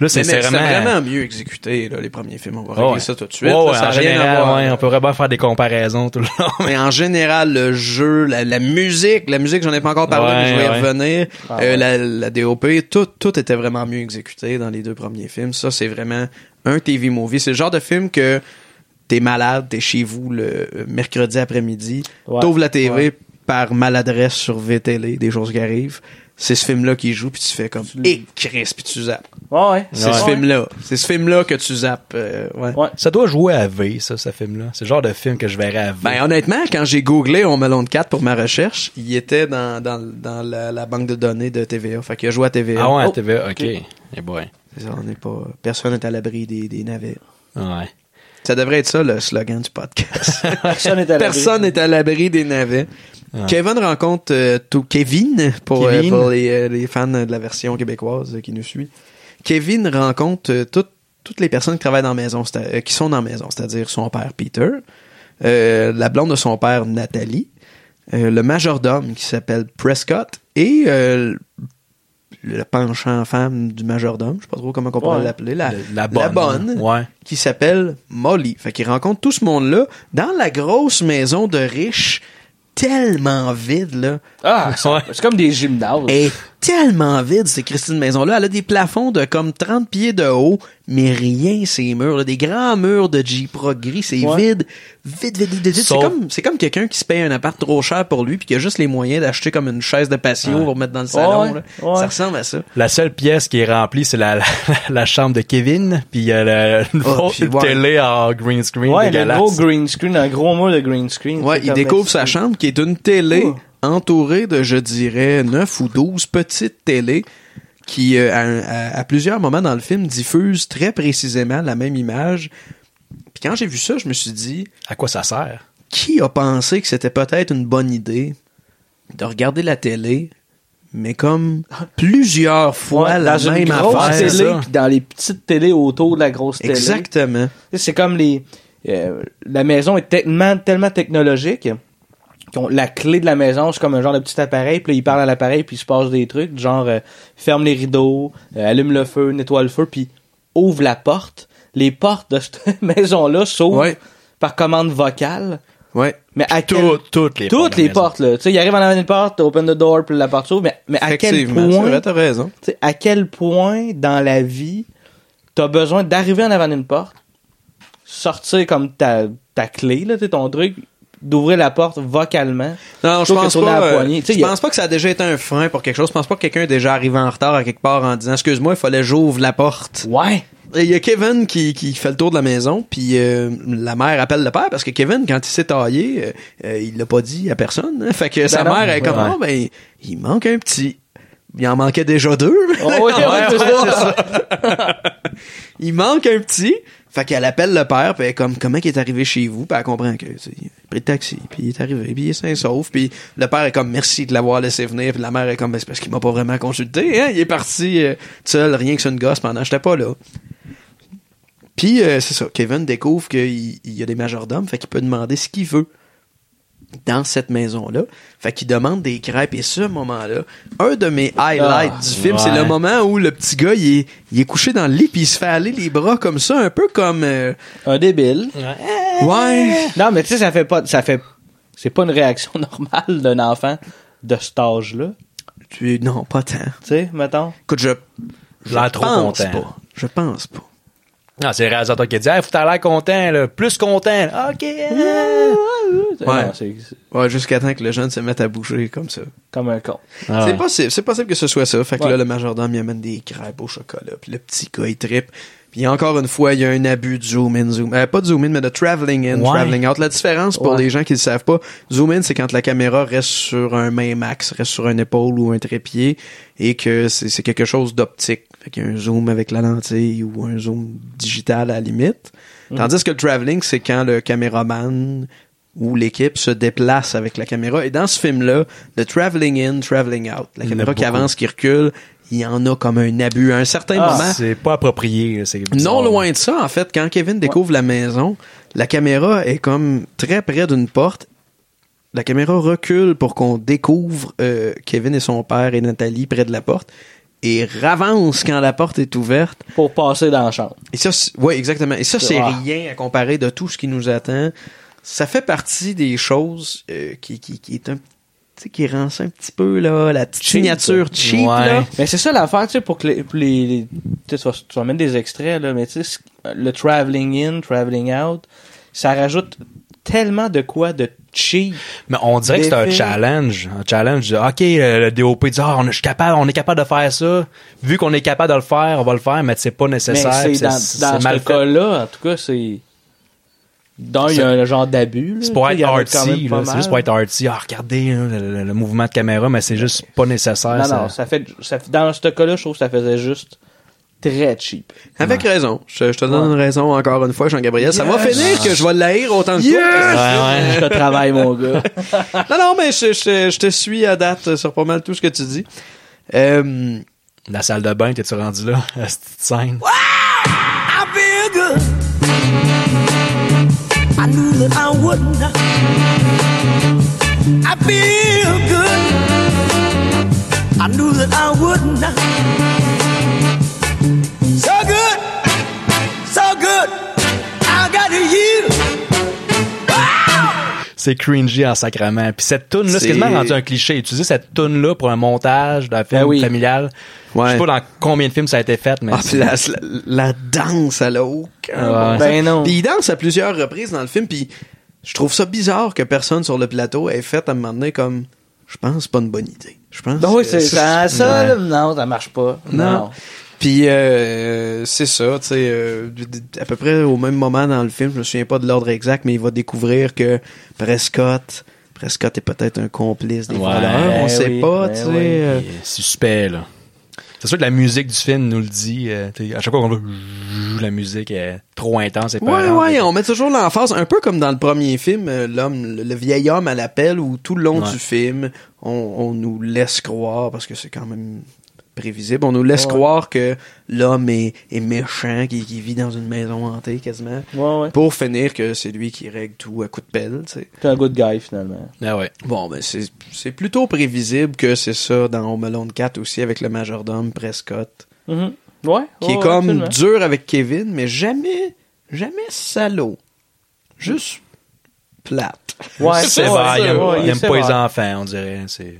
Là, c'est vraiment... vraiment mieux exécuté, là, les premiers films. On va régler ça tout de suite. Ouais, là, ça en rien à général, voir. ouais, on pourrait pas faire des comparaisons tout le long. Mais en général, le jeu, la, la musique, la musique, j'en ai pas encore parlé, mais je vais y Ouais, revenir. Ah Euh, la, la DOP, tout, tout était vraiment mieux exécuté dans les deux premiers films. Ça, c'est vraiment un TV movie. C'est le genre de film que t'es malade, t'es chez vous le mercredi après-midi, t'ouvres la TV par maladresse sur VTL, des choses qui arrivent. C'est ce film-là qui joue, puis tu fais comme « Et Chris », puis tu zappes. Ouais, ouais. C'est Ouais. ce film-là. C'est ce film-là que tu zappes. euh, ouais. Ouais. Ça doit jouer à V, ça, ce film-là. C'est le genre de film que je verrais à V. Ben honnêtement, quand j'ai googlé On Melon 4 pour ma recherche, il était dans, dans, dans la, la banque de données de TVA. Fait qu'il a joué à TVA. ah ouais, Oh, TV, ok. Eh boy. c'est ça, on n'est pas. Personne n'est à l'abri des, des navets. Ouais. Ça devrait être ça le slogan du podcast. Personne n'est à l'abri. Personne n'est à l'abri des navets. Kevin rencontre euh, tout Kevin pour, euh, Kevin. pour les, euh, les fans de la version québécoise qui nous suit. Kevin rencontre toutes toutes les personnes qui travaillent dans la maison, qui sont dans la maison, c'est-à-dire son père Peter, la blonde de son père Nathalie, le majordome qui s'appelle Prescott et le penchant femme du majordome, je sais pas trop comment on pourrait Ouais. l'appeler, la, La- la bonne. bonne, Ouais. qui s'appelle Molly. Fait qu'il rencontre tout ce monde-là dans la grosse maison de riches, tellement vide, là. Ah, c'est comme des gymnases. Tellement vide, cette Christine Maison-là. Elle a des plafonds de comme 30 pieds de haut, mais rien, ces murs, là. Des grands murs de J-Pro gris, c'est Ouais. vide. Vide, vide, vide, vide. C'est Sauf- comme, c'est comme quelqu'un qui se paye un appart trop cher pour lui puis qui a juste les moyens d'acheter comme une chaise de patio Ouais. pour mettre dans le salon, Ouais, là. ouais. Ça ressemble à ça. La seule pièce qui est remplie, c'est la, la, la chambre de Kevin, puis il y a la, une Ah, grosse puis ouais. télé en green screen Ouais, le gros green screen, un gros mur de green screen. Ouais, C'est il découvre sa chambre qui est une télé Oh. Entourée de, je dirais, 9 ou 12 petites télés qui, euh, à, à- à plusieurs moments dans le film, diffusent très précisément la même image. Puis quand j'ai vu ça, je me suis dit, À quoi ça sert? qui a pensé que c'était peut-être une bonne idée de regarder la télé, mais comme plusieurs fois Ouais, la dans une même grosse affaire. télé, ça. puis dans les petites télés autour de la grosse télé. Exactement. C'est comme les. euh, la maison est tellement, tellement technologique. Qu'on- La clé de la maison, c'est comme un genre de petit appareil, puis là, il parle à l'appareil, puis il se passe des trucs, genre euh, ferme les rideaux, euh, allume le feu, nettoie le feu, puis ouvre la porte. Les portes de cette maison-là s'ouvrent Ouais. par commande vocale. Ouais. Mais à quel- Tout- toutes les portes toutes la les portes là, tu sais, il arrive en avant une porte, open the door, puis la porte s'ouvre, mais, mais à quel point, vrai, t'as raison. à quel point dans la vie t'as besoin d'arriver en avant d'une porte, sortir comme ta, ta clé là, ton truc, d'ouvrir la porte vocalement. Non, je pense pas. euh, je pense pas que ça a déjà été un frein pour quelque chose. Je pense pas que quelqu'un est déjà arrivé en retard à quelque part en disant excuse-moi, il fallait que j'ouvre la porte. Ouais. il y a Kevin qui, qui fait le tour de la maison, puis euh, la mère appelle le père parce que Kevin, quand il s'est taillé, euh, euh, il l'a pas dit à personne. hein. Fait que sa non. mère est comme, Ouais. oh, ben, il manque un petit. Il en manquait déjà deux. Oh, ouais, ouais, c'est ça. il manque un petit. Fait qu'elle appelle le père, puis elle comme, comment il est arrivé chez vous? Puis elle comprend que, il a pris le taxi, puis il est arrivé, puis il est sain sauf, puis le père est comme, merci de l'avoir laissé venir, puis la mère est comme, Ben, c'est parce qu'il m'a pas vraiment consulté, hein? Il est parti euh, seul, rien que sur une gosse pendant j'étais pas là. Puis, euh, c'est ça, Kevin découvre qu'il il y a des majordomes, fait qu'il peut demander ce qu'il veut dans cette maison-là. Fait qu'il demande des crêpes. Et ce moment-là, un de mes highlights Ah, du film, ouais. c'est le moment où le petit gars, il est, il est couché dans le lit puis il se fait aller les bras comme ça, un peu comme... euh, Un débile. ouais. Non, mais tu sais, ça fait pas, ça fait, c'est pas une réaction normale d'un enfant de cet âge-là. Tu, non, pas tant. Tu sais, mettons. Écoute, je... Je trop pense content. pas. Je pense pas. Non, c'est le réalisateur qui a dit, hey, faut l'air content, là. Plus content. OK. Ouais. C'est Ouais, jusqu'à temps que le jeune se mette à bouger comme ça. comme un con. Ah c'est ouais. possible, c'est possible que ce soit ça. Fait que Ouais. là, le majordome, il amène des crêpes au chocolat. Puis le petit gars, il trippe. Puis encore une fois, il y a un abus de zoom in, zoom euh, Pas de zoom in, mais de traveling in, Ouais. traveling out. La différence pour Ouais. les gens qui ne le savent pas, zoom in, c'est quand la caméra reste sur un même axe, reste sur un épaule ou un trépied et que c'est quelque chose d'optique. Fait qu'il y a un zoom avec la lentille ou un zoom digital à la limite. Tandis que le traveling, c'est quand le caméraman où l'équipe se déplace avec la caméra. Et dans ce film-là, le traveling in, traveling out, la caméra qui avance, qui recule, il y en a comme un abus. À un certain Ah, moment, C'est pas approprié. Non loin de ça, en fait, quand Kevin découvre la maison, la caméra est comme très près d'une porte. La caméra recule pour qu'on découvre euh, Kevin et son père et Nathalie près de la porte et ravance quand la porte est ouverte. Pour passer dans la chambre. Et ça, oui, exactement. Et ça, c'est Ah. rien à comparer de tout ce qui nous attend. Ça fait partie des choses euh, qui, qui, qui est un tu sais, qui rend ça un petit peu là, la petite Cheap, signature ça. cheap Ouais. là. Mais c'est ça l'affaire, tu sais, pour que les, pour les, les- tu sais, tu vas, tu vas mettre des extraits, là, mais tu sais, le traveling in, traveling out, ça rajoute tellement de quoi de cheap. Mais on dirait que c'est un challenge. Un challenge. de, OK, le, le DOP dit, ah, on, est- capable, on est capable de faire ça. Vu qu'on est capable de le faire, on va le faire, mais c'est pas Mais nécessaire. c'est puis dans, c'est- dans c'est mal ce fait. cas-là, en tout cas, c'est. D'un, il y a un genre d'abus. C'est pour être artsy. C'est juste pour être artsy. Ah, regardez là, le, le- le mouvement de caméra, mais c'est juste pas nécessaire. Non, ça. non, ça fait, ça dans ce cas-là, je trouve que ça faisait juste très cheap. Avec raison. Je, je te donne une raison encore une fois, Jean-Gabriel. Ça va Yes. finir que je vais l'haïr autant que toi. Ouais, Je te travaille, mon gars. Non, non, mais je, je, je te suis à date sur pas mal tout ce que tu dis. Euh, La salle de bain, t'es-tu rendu là? À cette petite scène? I feel good. I knew that I wouldn't. I feel good. I knew that I wouldn't. So C'est cringy en sacrament. Puis cette toune là c'est quasiment rendu un cliché. Utiliser cette toune là pour un montage d'un film Ben oui. familial. Je sais pas dans combien de films ça a été fait, mais ah, puis la, la, la danse, elle a aucun Ouais. bon Ben sens. non. Puis il danse à plusieurs reprises dans le film, puis je trouve ça bizarre que personne sur le plateau ait fait à un moment donné comme, je pense, pas une bonne idée. Je pense. Ben oui, que c'est ça, ça, Ouais. là, non, ça marche pas. Non. Non. Puis euh, c'est ça, tu sais, euh, à peu près au même moment dans le film, je me souviens pas de l'ordre exact, mais il va découvrir que Prescott, Prescott est peut-être un complice des Ouais, voleurs, on sait pas, tu sais. oui. euh, c'est suspect là. C'est sûr que la musique du film nous le dit. euh, à chaque fois qu'on va la musique est trop intense et Ouais, ouais, on met toujours l'emphase, un peu comme dans le premier film, euh, l'homme, le, le vieil homme à l'appel, où tout le long Ouais. du film, on, on nous laisse croire, parce que c'est quand même prévisible, on nous laisse Ouais. croire que l'homme est, est méchant, qui, qui vit dans une maison hantée quasiment, Ouais, ouais. pour finir que c'est lui qui règle tout à coup de pelle. T'es un good guy, finalement. Ah ouais. Bon, ben c'est c'est plutôt prévisible que c'est ça dans Home Alone 4 aussi, avec le majordome Prescott, Mhm. Ouais. qui ouais, est comme absolument. dur avec Kevin, mais jamais, jamais salaud. Juste plate. Ouais, c'est vrai, il aime, pas les enfants, on dirait. C'est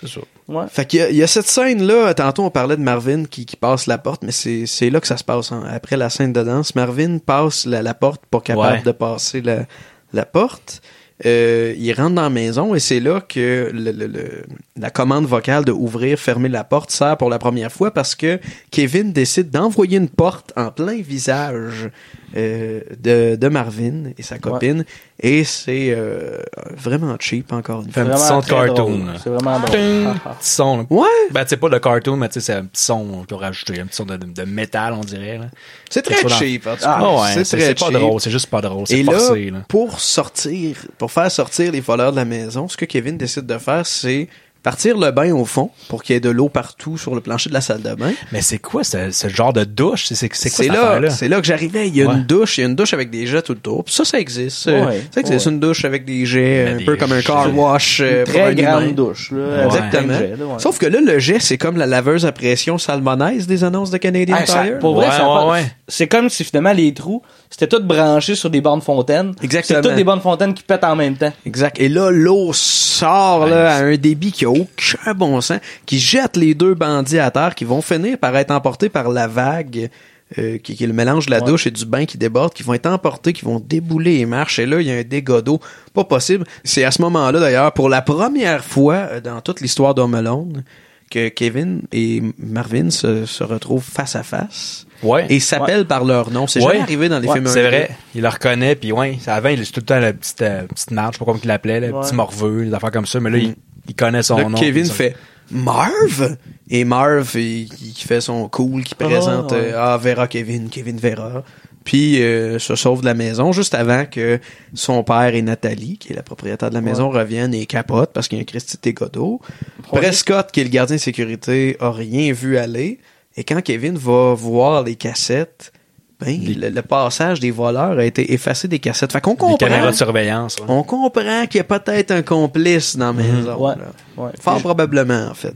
c'est ça. Ouais. Fait qu'il y y a cette scène-là, tantôt on parlait de Marvin qui, qui passe la porte, mais c'est, c'est là que ça se passe, hein. après la scène de danse. Marvin passe la, la porte pour capable Ouais. de passer la, la porte. euh, il rentre dans la maison et c'est là que le- le- le- la commande vocale de ouvrir, fermer la porte sert pour la première fois parce que Kevin décide d'envoyer une porte en plein visage euh, de, de Marvin et sa copine et c'est euh, vraiment cheap encore une fois. un petit son de très cartoon. C'est vraiment drôle. Ah, ah. petit son. là. Ouais. Ben, tu sais, pas de cartoon, mais tu sais, c'est un petit son qu'on peut rajouter. Un petit son de, de métal, on dirait. là. C'est très cheap, en tout Ah, cas. ouais, C'est c'est très c'est pas cheap. drôle, c'est juste pas drôle. C'est Et là, forcé, là. pour sortir, pour faire sortir les voleurs de la maison, ce que Kevin décide de faire, c'est partir le bain au fond pour qu'il y ait de l'eau partout sur le plancher de la salle de bain. Mais c'est quoi ce, ce genre de douche? C'est c'est- c'est quoi C'est cette là, affaire-là? c'est là que j'arrivais. Il y a Ouais. une douche, il y a une douche avec des jets tout le tour. Puis ça, ça existe. Ouais, ça existe ouais. une douche avec des jets, Mais un des peu comme un car wash. euh, Une pour très un humain. grande douche, là. Exactement. avec un jet, là, ouais. Sauf que là, le jet, c'est comme la laveuse à pression salmonaise des annonces de Canadian Ah, ça- pour vrai, pas- c'est comme si finalement les trous, c'était tout branché sur des bornes fontaines. Exactement. C'est toutes des bornes fontaines qui pètent en même temps. Exact. Et là, l'eau sort là, à un débit qui a aucun bon sens, qui jette les deux bandits à terre, qui vont finir par être emportés par la vague, euh, qui, qui est le mélange de la douche et du bain qui déborde, qui vont être emportés, qui vont débouler les marches. Et là, il y a un dégât d'eau pas possible. C'est à ce moment-là, d'ailleurs, pour la première fois euh, dans toute l'histoire d'Home Alone, que Kevin et Marvin se, se retrouvent face à face Ouais. et s'appellent par leur nom. C'est Ouais. jamais arrivé dans les Ouais, films C'est 1 et vrai. Il le reconnaît, puis ouais. Avant, il est tout le temps la petite, euh, petite marche, je sais pas comment il l'appelait, le Ouais. petit morveux, des affaires comme ça. Mais là, il, il connaît son. Là, nom. Kevin fait Marv? Et Marv il, il fait son cool qui présente ouais. euh, ah Vera Kevin Kevin Vera puis euh, se sauve de la maison juste avant que son père et Nathalie qui est la propriétaire de la maison reviennent et capotent parce qu'il y a un Christy d'eau. Prescott qui est le gardien de sécurité a rien vu aller et quand Kevin va voir les cassettes ben, le, le passage des voleurs a été effacé des cassettes. Fait qu'on Des comprend. caméras de surveillance. ouais. On comprend qu'il y a peut-être un complice dans la maison. Ouais. Ouais. Fort probablement, en fait.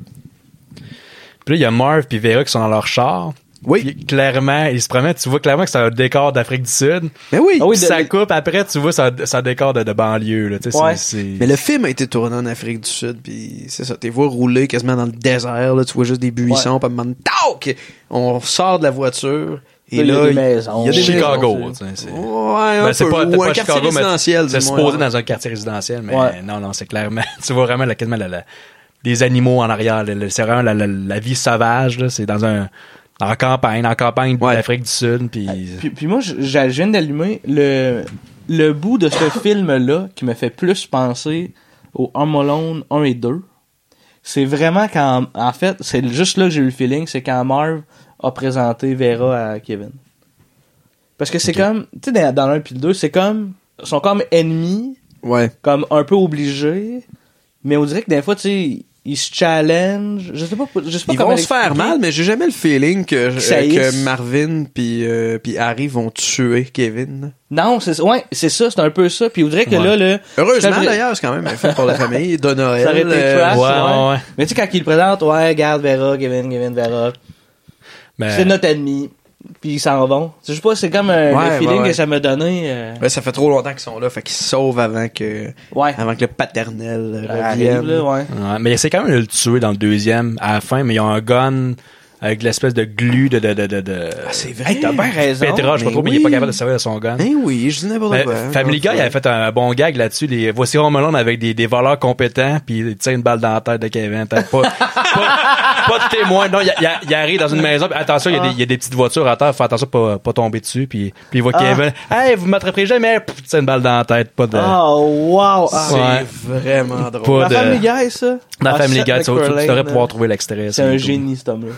Puis là, il y a Marv puis Vera qui sont dans leur char. Oui. Puis clairement, ils se promènent, tu vois clairement que c'est un décor d'Afrique du Sud. Mais oui. Ah oui, Puis de- ça coupe après, tu vois, c'est un, c'est un décor de, de banlieue. Là, Ouais. c'est- Mais le film a été tourné en Afrique du Sud, puis c'est ça. T'es vois rouler quasiment dans le désert, là, tu vois juste des buissons, puis donné, tac! On sort de la voiture, et Là, il y a des maisons. il y a des Chicago. c'est- Ouais, un Ben, c'est pas, pas quartier Chicago, mais résidentiel, c'est du moins, supposé dans un quartier résidentiel, mais Ouais. non, non, c'est clairement, tu vois vraiment la, quasiment la- la- des animaux en arrière. C'est vraiment la, la- la vie sauvage, là. C'est dans un, en campagne, en campagne Ouais. d'Afrique du Sud, puis Puis, puis moi, je, je viens d'allumer le, le bout de ce film-là qui me fait plus penser au Home Alone 1 et 2. C'est vraiment quand, en fait, c'est juste là que j'ai eu le feeling, c'est quand Marv a présenté Vera à Kevin. Parce que c'est comme, tu sais, dans, dans l'un puis le 2, c'est comme, ils sont comme ennemis, Ouais. comme un peu obligés, mais on dirait que des fois, tu sais, ils se challenge. Je sais pas, je sais pas Ils comment vont se faire mal, mais j'ai jamais le feeling que, euh, que Marvin puis euh, puis Harry vont tuer Kevin. Non, c'est ouais, c'est ça, c'est un peu ça. Puis on dirait que Ouais. là, le Heureusement d'ailleurs, c'est quand même un film pour la famille de Noël. Ça aurait été euh, trash, ouais, ouais. ouais. Mais tu sais, quand il le présente, ouais, regarde Vera, Kevin, Kevin, Vera, c'est notre ennemi. Puis ils s'en vont. Je sais pas, c'est comme un Ouais, le feeling ouais, ouais. que ça m'a donné. euh, Ouais, ça fait trop longtemps qu'ils sont là, fait qu'ils se sauvent avant que ouais. avant que le paternel arrive, là, ouais. Ouais, mais c'est quand même de le tuer dans le deuxième à la fin, mais ils ont un gun avec l'espèce de glu de de de de, de Ah, c'est vrai. Hey, t'as bien raison. Je sais pas trop, mais il est pas capable de servir de son gun. Ben oui, je dis n'importe quoi. Family Guy avait fait un bon gag là-dessus. Les, voici Home Alone avec des, des voleurs compétents, puis il tire une balle dans la tête de Kevin. T'as Pas, pas, pas de témoin. Non, il, il- il arrive dans une maison. puis attention, il y, a des, il y a des petites voitures à terre. Faut attention pas, pas tomber dessus. Puis, puis il voit Kevin. Hey, vous m'attraperez jamais. Tire une balle dans la tête. Pas de... Oh, wow. Ah, C'est Ouais. vraiment drôle. Pas La Family Guy, ça. Dans Ah, Family Guy, tu, tu- devrais pouvoir trouver l'extrait. C'est un génie, cet homme-là.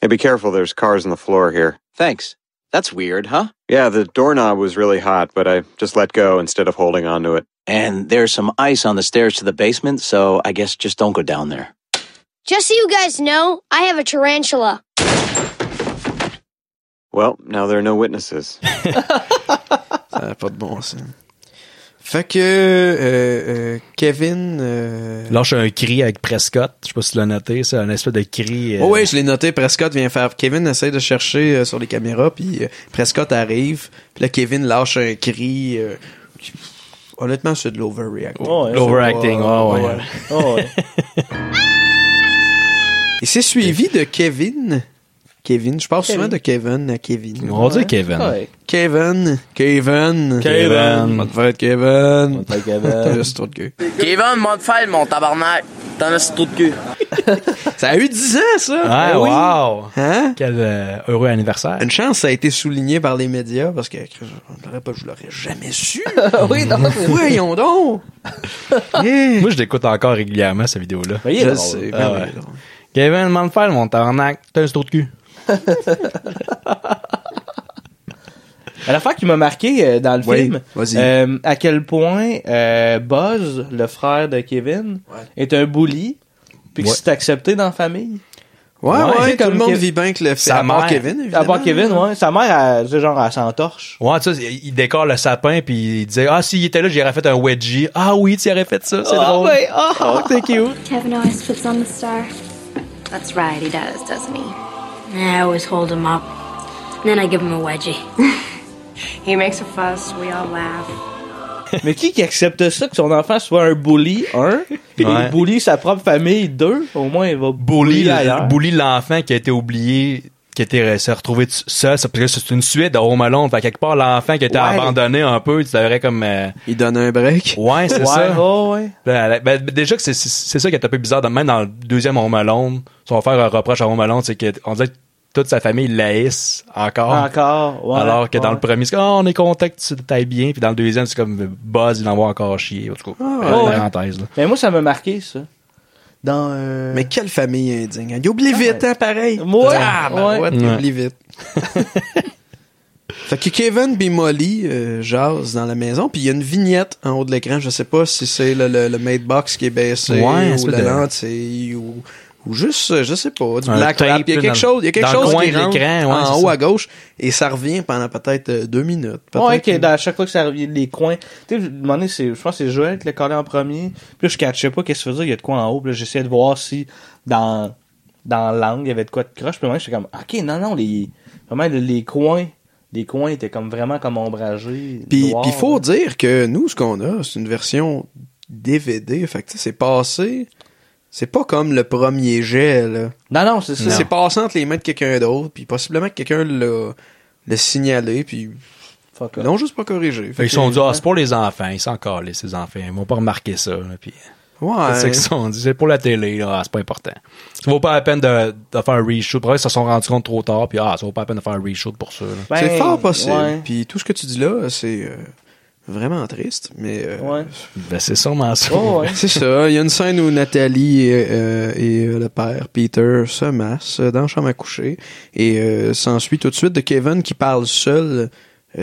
Hey, be careful, there's cars on the floor here. Thanks. That's weird, huh? Yeah, the doorknob was really hot, but I just let go instead of holding onto it. And there's some ice on the stairs to the basement, so I guess just don't go down there. Just so you guys know, I have a tarantula. Well, now there are no witnesses. Ça n'a pas de bon sens. Fait que euh, euh, Kevin. Euh... Lâche un cri avec Prescott. Je sais pas si tu l'as noté. C'est un espèce de cri. euh, Oh oui, je l'ai noté. Prescott vient faire. Kevin essaie de chercher euh, sur les caméras, puis euh, Prescott arrive. Puis là, Kevin lâche un cri. euh, qui- Honnêtement, c'est de l'overreacting. Oh, ouais. L'overacting, Oh, ouais, ouais. Oh, ouais. Et c'est suivi de Kevin Kevin. Je parle Kevin. souvent de Kevin à Kevin. On va dire Kevin. Ouais. Kevin. Kevin. Kevin. Va te faire Kevin. Que, Juste trop de cul. Kevin, faire mon tabarnak. T'en as trop de cul. Ça a eu 10 ans, ça. Ah, oui. wow! Hein? Quel euh, heureux anniversaire. Une chance, ça a été souligné par les médias parce que je l'aurais pas, je l'aurais jamais su. oui, non, Voyons donc. Yeah. Moi, je l'écoute encore régulièrement, cette vidéo-là. Est Je drôle. sais. Ah ben ouais. Kevin, demande de faire mon tabarnak. T'as un trou de cul. L'affaire qui m'a marqué euh, dans le Oui, film, euh, à quel point euh, Buzz, le frère de Kevin, est un bully, puis que Ouais. c'est accepté dans la famille. Ouais, ouais, tout comme le monde Kev- vit bien que le fait. Sa À part mère- Kevin, À évidemment. part Kevin, ouais. Sa mère, elle, genre, elle s'entorche. Ouais, tu sais, il décore le sapin, puis il disait, ah, s'il était là, j'aurais fait un wedgie. Ah oui, tu aurais fait ça, c'est Ah, drôle. ouais, ah, Oh, thank you. Kevin always puts on the star. That's right, he does, doesn't he? I always hold him up. And then I give him a wedgie. He makes a fuss, we all laugh. Mais qui qui accepte ça, que son enfant soit un bully, un, puis Ouais. il bully sa propre famille, deux, au moins il va Bully, bully ailleurs. bully l'enfant qui a été oublié, qui a été s'est retrouvé seul, c'est parce que c'est une suite de Home Alone. Fait quelque part, l'enfant qui a été Ouais. abandonné un peu, tu devrais comme, euh, Il donne un break. ouais, c'est ouais, ça. oh, ouais. Ben, ben, déjà que c'est ça qui est un peu bizarre. Même dans le deuxième Home Alone, si on va faire un reproche à Home Alone, c'est qu'on dirait que toute sa famille l'haïsse encore. Encore, ouais. Alors que dans le premier, c'est comme, oh, on est content que tu t'ailles bien. Puis dans le deuxième, c'est comme Buzz, il en va encore chier. En tout cas, Ah, ouais. parenthèse, là. Mais moi, ça m'a marqué, ça. Dans, euh... Mais quelle famille indigne. Il oublie vite, hein, pareil? Ouais, Ah, ben ouais. ouais, oublie vite. fait que Kevin et Molly euh, jasent dans la maison, puis il y a une vignette en haut de l'écran. Je sais pas si c'est le, le, le qui est baissé Ouais, ou la de- lentille ou, ou juste, euh, je sais pas, du Un black tape. Il y a quelque dans- chose, il y a quelque chose qui rentre ouais, en haut ça. à gauche et ça revient pendant peut-être euh, deux minutes. Ouais, Peut-être que dans- à chaque fois que ça revient, les coins. Tu sais, donné, c'est, je pense que c'est Joël qui l'a collé en premier. Puis là, je catchais pas qu'est-ce que ça veut dire, il y a de quoi en haut. Puis là, j'essayais de voir si dans, dans l'angle, il y avait de quoi de croche. Puis moi, j'étais comme, ok, non, non, les, vraiment, les, les coins, les coins étaient comme vraiment comme ombragés. Puis il faut là. dire que nous, ce qu'on a, c'est une version DVD. Fait que c'est passé. C'est pas comme le premier jet, là. Non, non, c'est ça. C'est passé entre les mains de quelqu'un d'autre, puis possiblement que quelqu'un l'a, l'a signalé, puis Fuck ils l'ont juste pas corrigé. Fait se sont dit, ah, c'est pour les enfants. Ils sont encore les ces enfants. Ils vont pas remarquer ça. Là, puis, Ouais. C'est ça qu'ils se sont dit. C'est pour la télé, là. Ah, c'est pas important. Ça vaut pas la peine de, de faire un reshoot. Pour vrai, ils se sont rendus compte trop tard. Puis, ah, ça vaut pas la peine de faire un reshoot pour ça. là. Ben, c'est fort possible. ouais. Puis tout ce que tu dis là, c'est euh, vraiment triste, mais euh, Ouais. Ben, c'est sûrement ça. Oh, ouais. c'est ça. Il y a une scène où Nathalie et, euh, et, euh, le père Peter se massent dans la chambre à coucher et euh, s'ensuit tout de suite de Kevin qui parle seul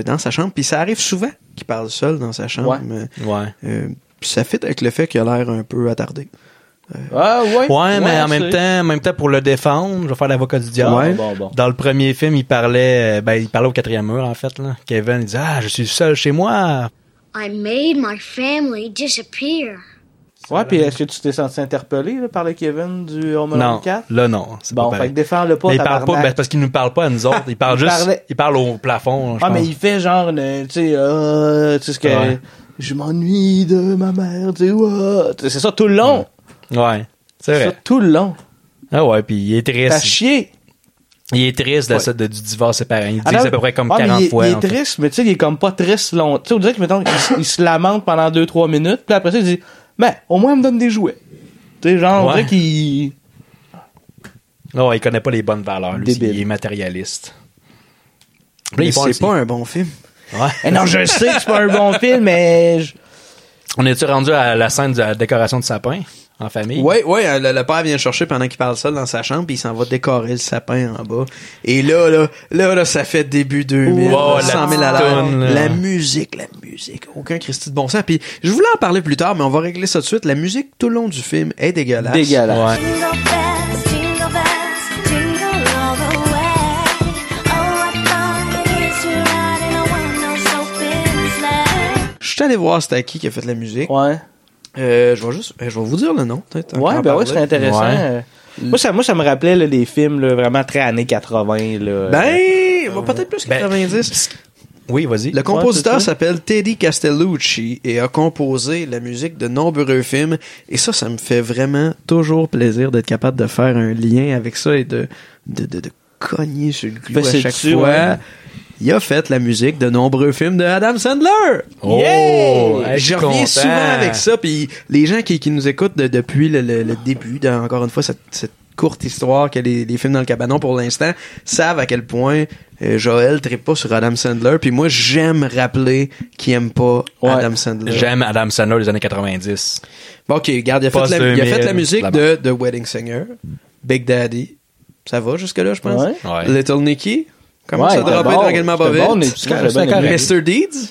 dans sa chambre. Puis ça arrive souvent qu'il parle seul dans sa chambre. Ouais. Euh, Ouais. euh, puis ça fit avec le fait qu'il a l'air un peu attardé. Ah, ouais. Ouais, mais en même temps, en même temps, pour le défendre, je vais faire l'avocat du diable. Ouais. Bon, bon. Dans le premier film, il parlait, euh, ben, il parlait au quatrième mur, en fait, là. Kevin, il disait, ah, je suis seul chez moi. I made my family disappear. Ouais, puis est-ce que tu t'es senti interpellé là, par le Kevin du Home Alone Non, 4? là, non. c'est Bon, pas fait que défends-le pas, Mais il parle pas, ben, parce qu'il nous parle pas à nous autres. Il parle Il juste, parlait- il parle au plafond, je Ah, mais il fait genre, une, tu sais, euh, tu sais ce que, Ouais. je m'ennuie de ma mère, tu sais, ouais. Tu sais, c'est ça tout le long. Ouais. C'est C'est ça vrai. tout le long. Ah ouais, puis il est T'as triste. chier. Il est triste de Ouais. ça, de- du divorce séparé. Il dit Alors, à peu près comme ah, mais 40 il, est- fois. Il est triste, mais tu sais, il est comme pas triste long. Tu sais, on dirait que, mettons, il, s- il se lamente pendant 2-3 minutes, puis après ça, il dit, ben, au moins, il me donne des jouets. Tu sais, genre, on dirait qu'il... Non, il connaît pas les bonnes valeurs. Lui, Débile. il est matérialiste. Mais ils c'est pas un bon film. Ouais. Eh non, je sais que c'est pas un bon film, mais... je- On est-tu rendu à la scène de la décoration de sapin? En famille? Oui, oui, le, le père vient le chercher pendant qu'il parle seul dans sa chambre, puis il s'en va décorer le sapin en bas. Et là, là, là, là ça fait début 2000, Wow, là, la 100 000 petite à là. La musique, la musique, aucun Christy de bon sens. Puis je voulais en parler plus tard, mais on va régler ça tout de suite. La musique tout le long du film est dégueulasse. Dégueulasse. Ouais. Oh. Je suis allé voir c'était qui qui a fait la musique. Ouais. Euh, je vais juste, euh, je vais vous dire le nom, peut-être. Ouais, ben ouais, c'est intéressant. Ouais. Euh, Moi, ça, moi, ça me rappelait là, des films là, vraiment très années 80. Là. Ben, peut-être plus Ben, 90. Oui, vas-y. Le compositeur s'appelle Teddy Castellucci et a composé la musique de nombreux films. Et ça, ça me fait vraiment toujours plaisir d'être capable de faire un lien avec ça et de, de, de, de cogné sur le clou Ben, à c'est chaque fois. ouais. Il a fait la musique de nombreux films de Adam Sandler. Oh! Yeah! Je reviens content. souvent avec ça, puis les gens qui, qui nous écoutent de- depuis le, le- le début, de, encore une fois, cette, cette courte histoire que les, les films dans le cabanon pour l'instant, savent à quel point euh, Joël tripe pas sur Adam Sandler, puis moi j'aime rappeler qu'il aime pas Adam Sandler. J'aime Adam Sandler des années 90. Bon, ok, regarde, il a, fait la, il a fait 2000, la musique de The Wedding Singer, Big Daddy. Ça va jusque-là, je pense? Ouais. Ouais. Little Nicky? Comment Ouais, ça bon. tranquillement pas vite? bon, mais Mr. Deeds?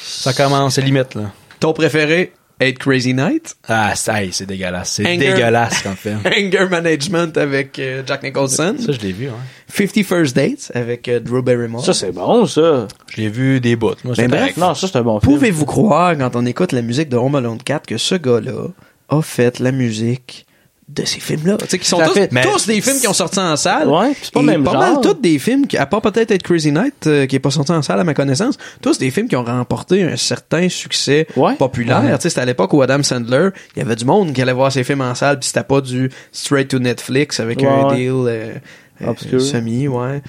Ça commence, c'est limite, là. Ton préféré, Eight Crazy Night. Ah, ça, hey, c'est dégueulasse. C'est Anger. dégueulasse comme film. Anger Management avec euh, Jack Nicholson. Ça, je l'ai vu, hein. 50 First Dates avec euh, Drew Barrymore. Ça, c'est bon, ça. Je l'ai vu des bouts. Moi, c'est Ben, bref. Non, ça, c'est un bon film. Pouvez-vous croire, quand on écoute la musique de Home Alone 4, que ce gars-là a fait la musique de ces films-là? Tu sais, qui sont tous, fait- Mais- tous des films qui ont sorti en salle. Ouais, c'est pas Et même pas genre. mal tous des films, qui, à part peut-être être Crazy Night, euh, qui est pas sorti en salle à ma connaissance, tous des films qui ont remporté un certain succès Ouais. populaire. Ouais. Tu sais, c'était à l'époque où Adam Sandler, il y avait du monde qui allait voir ses films en salle, puis c'était pas du straight to Netflix avec Ouais, un deal euh, euh, semi, ouais.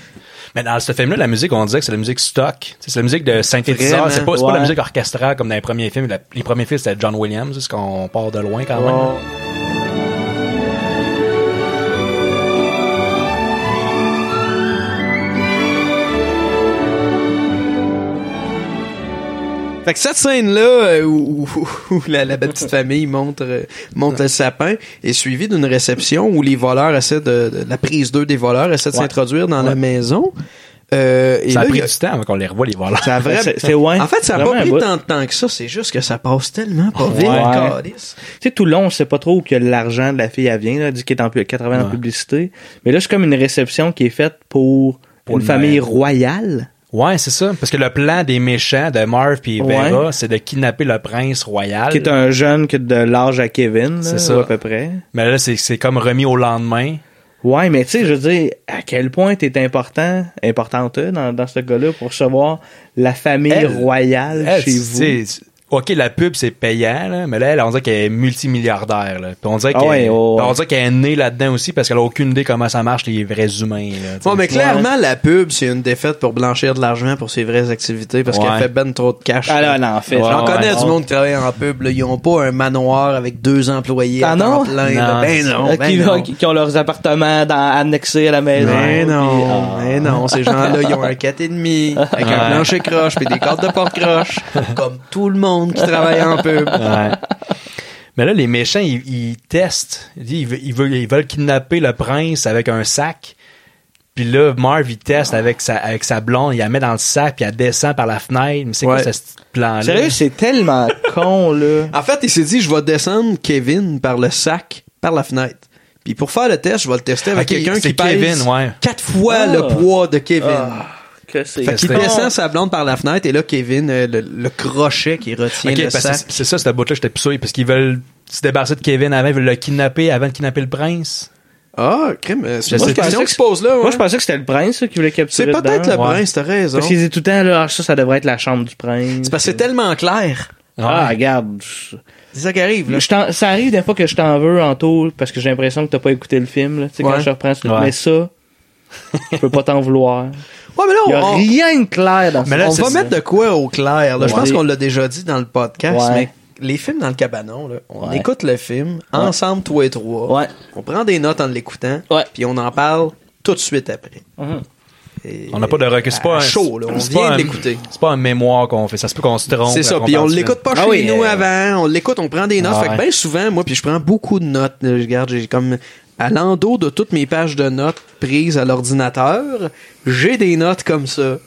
Mais dans ce film-là, la musique, on dirait que c'est la musique stock. C'est la musique de synthétiseur. C'est pas, pas la musique orchestrale comme dans les premiers films. La- les premiers films, c'était John Williams, parce qu'on part de loin quand même. Fait que cette scène-là, euh, où, où- où la, la petite famille monte, euh, monte le sapin, est suivie d'une réception où les voleurs essaient de, de- la prise 2 des voleurs essaient de Ouais. s'introduire dans la maison. Euh, et Ça a pris a- du temps avant qu'on les revoie, les voleurs. ça a C'est- c'est ouais. En fait, ça a pas pris tant de temps que ça, c'est juste que ça passe tellement pas vite, Ouais. Tu sais, tout le long, on sait pas trop où que l'argent de la fille, elle vient, là, elle dit qu'elle est en 80 en Ouais. publicité. Mais là, c'est comme une réception qui est faite pour, Pour une le famille royale. Ouais, c'est ça. Parce que le plan des méchants de Marv et Vera, c'est de kidnapper le prince royal. Qui est un jeune qui a de l'âge à Kevin, là, C'est ça. à peu près. Mais là, c'est comme remis au lendemain. Ouais, mais tu sais, je veux dire, à quel point t'es important, importante dans, dans ce gars-là pour recevoir la famille Elle- royale Elle, chez vous? OK, la pub, c'est payant, là, mais là, elle, on dirait qu'elle est multimilliardaire. Là. Puis on dirait Ah qu'elle ouais, ouais, ouais. on dirait qu'elle est née là-dedans aussi parce qu'elle a aucune idée comment ça marche, les vrais humains. Là, mais clairement, la pub, c'est une défaite pour blanchir de l'argent pour ses vraies activités parce Ouais. qu'elle fait ben trop de cash. Ah là, en fait. J'en Ouais, connais ouais. du monde qui travaille en pub, là. Ils ont pas un manoir avec deux employés Ah à non? plein, là. Non. Ben non, ben qui, non. qui- qui ont leurs appartements dans, annexés à la maison. Ben non, puis, ah. ben non, ces gens-là, ils ont un 4,5 avec un plancher croche puis des cartes de porte croche, comme tout le monde qui travaille en pub. Ouais. Mais là, les méchants, ils, ils testent. Ils, veulent, ils, kidnapper le prince avec un sac. Puis là, Marv, il teste avec sa, avec sa blonde, il la met dans le sac, puis elle descend par la fenêtre. Mais c'est Ouais. quoi ce plan-là? Sérieux, c'est tellement con, là. En fait, il s'est dit, je vais descendre Kevin par le sac, par la fenêtre. Puis pour faire le test, je vais le tester avec quelqu'un qui pèse Kevin, ouais. quatre fois Ah. le poids de Kevin. Ah, que c'est Fait qu'il descend sa blonde par la fenêtre et là, Kevin, euh, le, le crochet qui retient le sac. c'est- c'est ça, cette bout-là, j'étais plus sûr, parce qu'ils veulent se débarrasser de Kevin avant, ils veulent le kidnapper avant de kidnapper le prince. Ah, crime, euh, c'est une question qui se pose là. Moi, ouais. je pensais que c'était le prince ça, qui voulait capturer C'est peut-être le prince, t'as raison. Parce qu'il disait tout le temps, là, ah, ça, ça devrait être la chambre du prince. C'est parce que c'est tellement clair. Ah, regarde. C'est ça qui arrive, là. je ça arrive des fois que je t'en veux en tout parce que j'ai l'impression que t'as pas écouté le film, là. Tu sais, quand je reprends, ce- mais ça, je peux pas t'en vouloir. Ouais, mais là, Il y a on, rien de clair dans Mais là, on va ça. mettre de quoi au clair. Là? Je pense qu'on l'a déjà dit dans le podcast, Ouais. mais les films dans le cabanon, là, on Ouais. écoute le film ensemble, toi et trois. Ouais. On prend des notes en l'écoutant, Ouais. puis on en parle tout de suite après. Mhm. Et- On n'a pas de recul. C'est pas un chaud, là. On vient de l'écouter. C'est pas un mémoire qu'on fait. Ça se peut qu'on se trompe. C'est ça, puis on l'écoute pas Ah chez oui, nous euh, avant, on l'écoute, on prend des notes. Ah fait que ouais. bien souvent, moi, puis je prends beaucoup de notes. Je regarde, j'ai comme à l'endos de toutes mes pages de notes prises à l'ordinateur, j'ai des notes comme ça.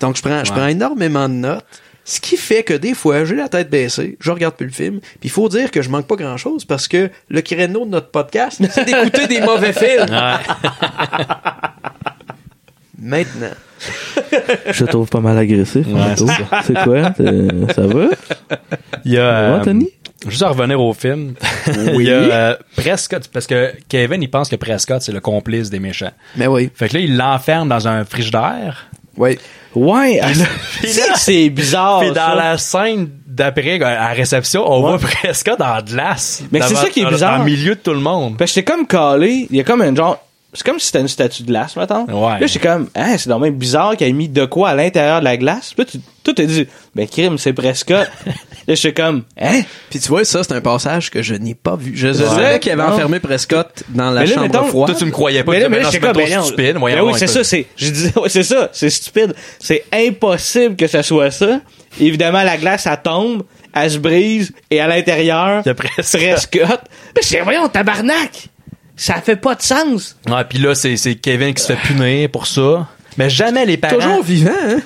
Donc je prends, je prends énormément de notes. Ce qui fait que des fois, j'ai la tête baissée, je regarde plus le film. Puis il faut dire que je manque pas grand chose parce que le créneau de notre podcast, c'est d'écouter des mauvais films. Maintenant. Je te trouve pas mal agressif. Ouais, c'est quoi? C'est- Ça va? Il y a, va, euh, Tony? Juste à revenir au film. Il y a euh, Prescott, parce que Kevin, il pense que Prescott, c'est le complice des méchants. Mais oui. Fait que là, il l'enferme dans un frigidaire. Oui. Ouais, alors, c'est- c'est bizarre. Puis dans ça. la scène d'après, à la réception, on voit Prescott en glace. Mais c'est ça qui est bizarre. En milieu de tout le monde. Parce que j'étais comme calé, il y a comme un genre c'est comme si c'était une statue de glace, mettons. Ouais. Là, j'étais comme, hein, c'est dommage bizarre qu'il ait mis de quoi à l'intérieur de la glace. Puis là, tu, t'as dit, ben, crime, c'est Prescott. là, j'étais comme, hein? Puis tu vois, ça, c'est un passage que je n'ai pas vu. Je, Ouais. savais qu'il avait Non. enfermé Prescott dans la Mais là, chambre mettons, froide. Toi, tu me croyais pas. Mais là, tu mais là, comme, c'est trop stupide. Voyons, Ben oui, c'est ça, c'est, je disais, ouais, c'est ça, c'est stupide. C'est impossible que ça soit ça. Évidemment, la glace, elle tombe, elle se brise, et à l'intérieur, Prescott. Prescott. Mais dis, voyons, tabarnak! Ça fait pas de sens. Ouais, puis là, c'est c'est Kevin qui se fait punir pour ça. Mais jamais les parents. Toujours vivant, hein?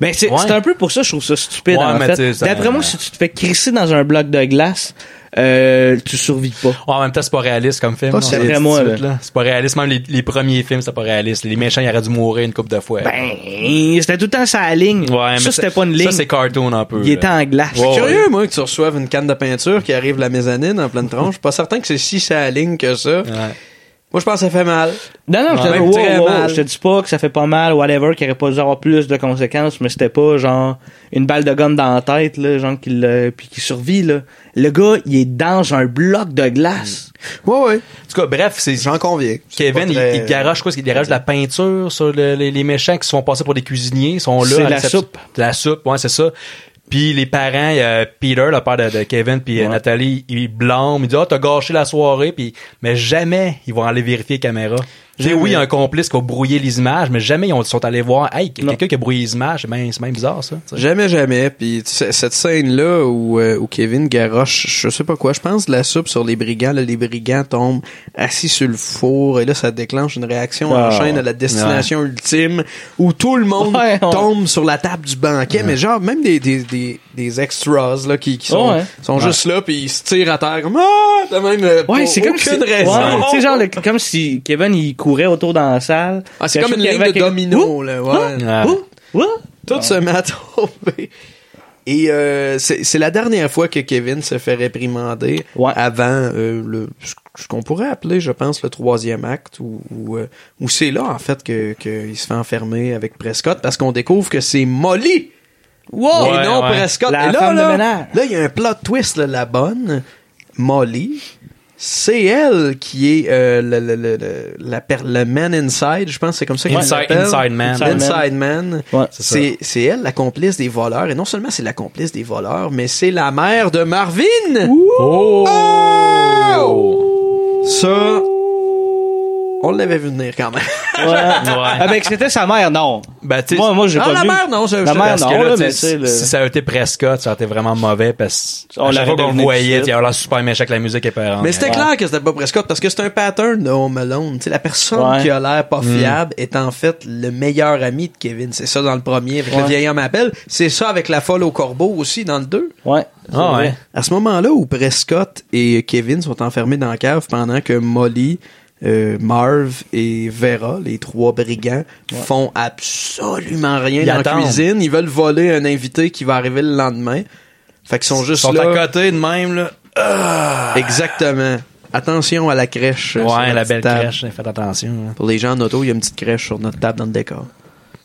Ben, c'est Ouais. un peu pour ça, je trouve ça stupide, Ouais, en fait. D'après moi, si tu te fais crisser dans un bloc de glace, euh, tu survis pas. Ouais, en même temps, c'est pas réaliste comme film. Suite, là. là. C'est pas réaliste. Même les, les premiers films, c'est pas réaliste. Les méchants, ils auraient dû mourir une couple de fois. Ben, c'était tout le temps sa ligne. ouais, mais ça, c'était pas une ligne. Ça, c'est cartoon un peu. Il était en glace. Ouais, Curieux, moi, que tu reçoives une canne de peinture qui arrive la mezzanine en pleine tronche. Je suis pas certain que c'est si ça ligne que ça. Moi, je pense que ça fait mal. Non, non, je te, wow, wow, mal. je te dis pas que ça fait pas mal, whatever, qu'il aurait pas dû avoir plus de conséquences, mais c'était pas genre une balle de gomme dans la tête, là, genre qu'il l'a- puis qui survit, là. Le gars, il est dans un bloc de glace. Ouais, ouais. En tout cas, bref, c'est. J'en conviens. Kevin, très- il, il garoche quoi? Il garoche de la peinture sur le- les, les méchants qui se font passer pour des cuisiniers. Ils sont là. C'est la soupe. De la soupe, ouais, c'est ça. Puis les parents, a Peter, le père de, de Kevin, puis euh, Nathalie, ils blâment. Ils disent, ah, t'as gâché la soirée. Puis, mais jamais ils vont aller vérifier les caméras. Jamais. oui, un complice qui a brouillé les images, mais jamais ils ont- sont allés voir, hey, quelqu'un qui a brouillé les images, c'est bien, c'est bien bizarre, ça. tu sais. Jamais, jamais. Puis tu sais, cette scène-là où, euh, où Kevin garoche, je sais pas quoi, je pense de la soupe sur les brigands. Là, les brigands tombent assis sur le four et là, ça déclenche une réaction en Ah, chaîne à la destination ultime où tout le monde Ouais, on- tombe sur la table du banquet. Mais genre, même des, des, des, des extras là, qui, qui sont, Ouais. sont Ouais. juste là puis ils se tirent à terre comme Ah! T'as même euh, Ouais, pour c'est comme si, raison. Ouais, tu sais, genre, le- comme si Kevin, il courait autour dans la salle. Ah, c'est comme une ligne de quelqu'un- domino, là, ouais. Ouais. Ouh! Ouh! Tout se met à tomber. Et euh, c'est la dernière fois que Kevin se fait réprimander avant euh, le ce qu'on pourrait appeler, je pense, le troisième acte, où, où, euh, où c'est là, en fait, que qu'il se fait enfermer avec Prescott, parce qu'on découvre que c'est Molly! Wow! et Ouais, non ouais. Prescott. La Et là, femme de là, ménage. là, il y a un plot twist, là, la bonne, Molly. C'est elle qui est euh, le, le, le, le- la le man inside, je pense c'est comme ça qu'il Inside- s'appelle. Inside man. Inside man. Ouais, c'est ça. C'est c'est elle la complice des voleurs et non seulement c'est la complice des voleurs, mais c'est la mère de Marvin. Oh! Ça on l'avait vu venir quand même. Ouais. Ah, ben, que c'était sa mère, non. Ben, tu sais, Moi, moi, j'ai Ah, pas la vu. mère, non, je- La mère, non, que là, mais le- si ça a été Prescott, ça aurait été vraiment mauvais parce On à chaque fois l'aurait qu'on voyait, il y avait l'air super méchant avec la musique est pas Mais c'était clair que c'était pas Prescott parce que c'est un pattern de Home Alone. Tu sais, la personne Ouais. qui a l'air pas Mm. fiable est en fait le meilleur ami de Kevin. C'est ça dans le premier avec le Ouais. vieil homme appelle. C'est ça avec la folle au corbeau aussi dans le 2. Ouais. Ah ouais. À ce moment-là où Prescott et Kevin sont enfermés dans la cave pendant que Molly, euh, Marv et Vera, les trois brigands, font absolument rien Ils dans la cuisine. Ils veulent voler un invité qui va arriver le lendemain. Fait qu'ils sont Ils juste sont là. à côté de même, là. Exactement. Attention à la crèche. Ouais, la belle table. crèche, faites attention. hein. Pour les gens en auto, il y a une petite crèche sur notre table dans le décor.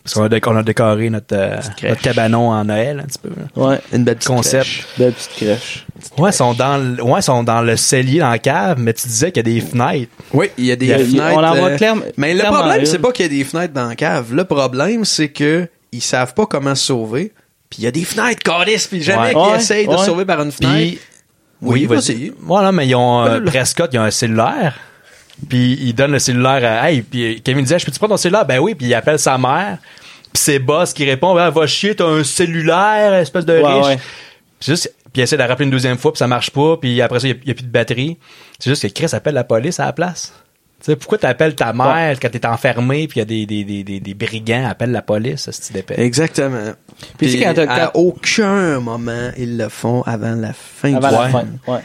Parce qu'on a, déc- on a décoré notre, euh, notre cabanon en Noël, un petit peu. là. Ouais. Une belle petite Concept. crèche. Belle petite crèche. Ouais, ils sont dans le, ouais, sont dans le cellier, dans la cave, mais tu disais qu'il y a des fenêtres. Oui, il y a des Il y a- fenêtres. on en voit euh, clairement- Mais le problème, c'est pas qu'il y a des fenêtres dans la cave. Le problème, c'est que ils savent pas comment se sauver. Puis il y a des fenêtres, câlisse, puis jamais Ouais. qu'ils Ouais, essayent de se sauver par une fenêtre. Puis, oui, vas-y. vas-y. Voilà, mais ils ont, euh. Prescott, ils ont un cellulaire. Puis il donne le cellulaire à, hey, puis Kevin disait, je peux-tu prendre ton cellulaire? Ben oui, puis il appelle sa mère. Puis c'est Boss qui répond, ben, va chier, t'as un cellulaire, espèce de Ouais, riche. ouais. Puis juste, puis il essaie de la rappeler une deuxième fois, puis ça marche pas, puis après ça, il y a, plus de batterie. C'est juste que Chris appelle la police à la place. Tu sais, pourquoi t'appelles ta mère quand t'es enfermé, puis il y a des, des, des, des, des brigands, appelle la police, ce type d'épée. Exactement. Puis tu sais, Puis quand à aucun moment, ils le font avant la fin Avant du la fin. Ouais.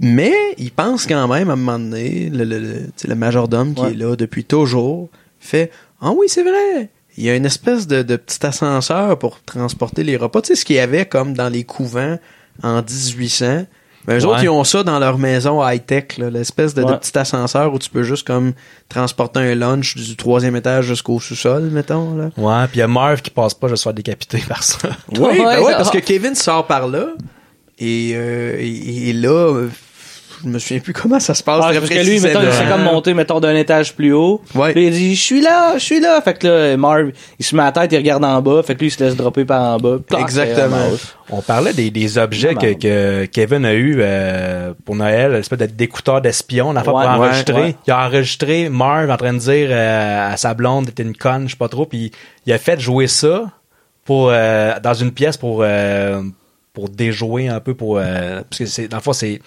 Mais ils pensent quand même à un moment donné, le, le, le, tu sais, le majordome qui Ouais. est là depuis toujours fait Ah oui, c'est vrai. Il y a une espèce de, de petit ascenseur pour transporter les repas. Tu sais, ce qu'il y avait comme dans les couvents en 1800. Ben, eux Ouais. autres, ils ont ça dans leur maison high-tech, là, l'espèce de, de petit ascenseur où tu peux juste comme transporter un lunch du troisième étage jusqu'au sous-sol, mettons. Là. Ouais, puis il y a Marv qui passe pas, je vais se faire décapiter par ça. Oui, ben Ouais, parce que Kevin sort par là et, euh, et, et là, euh, je me souviens plus comment ça se passe. Ah, parce que lui, mettons, il s'est comme monté, mettons, d'un étage plus haut. Ouais. Puis il dit, je suis là, je suis là. Fait que là, Marv, il se met à la tête, il regarde en bas. Fait que lui, il se laisse dropper par en bas. Exactement. On parlait des, des objets que, que Kevin a eu euh, pour Noël, l'espèce d'être d'écouteur d'espion, d'affaire Ouais, pour ouais, enregistrer. ouais. Il a enregistré Marv en train de dire euh, à sa blonde t'es une conne, je sais pas trop, puis il a fait jouer ça pour euh, dans une pièce pour euh, pour déjouer un peu pour euh, parce que c'est dans le fond c'est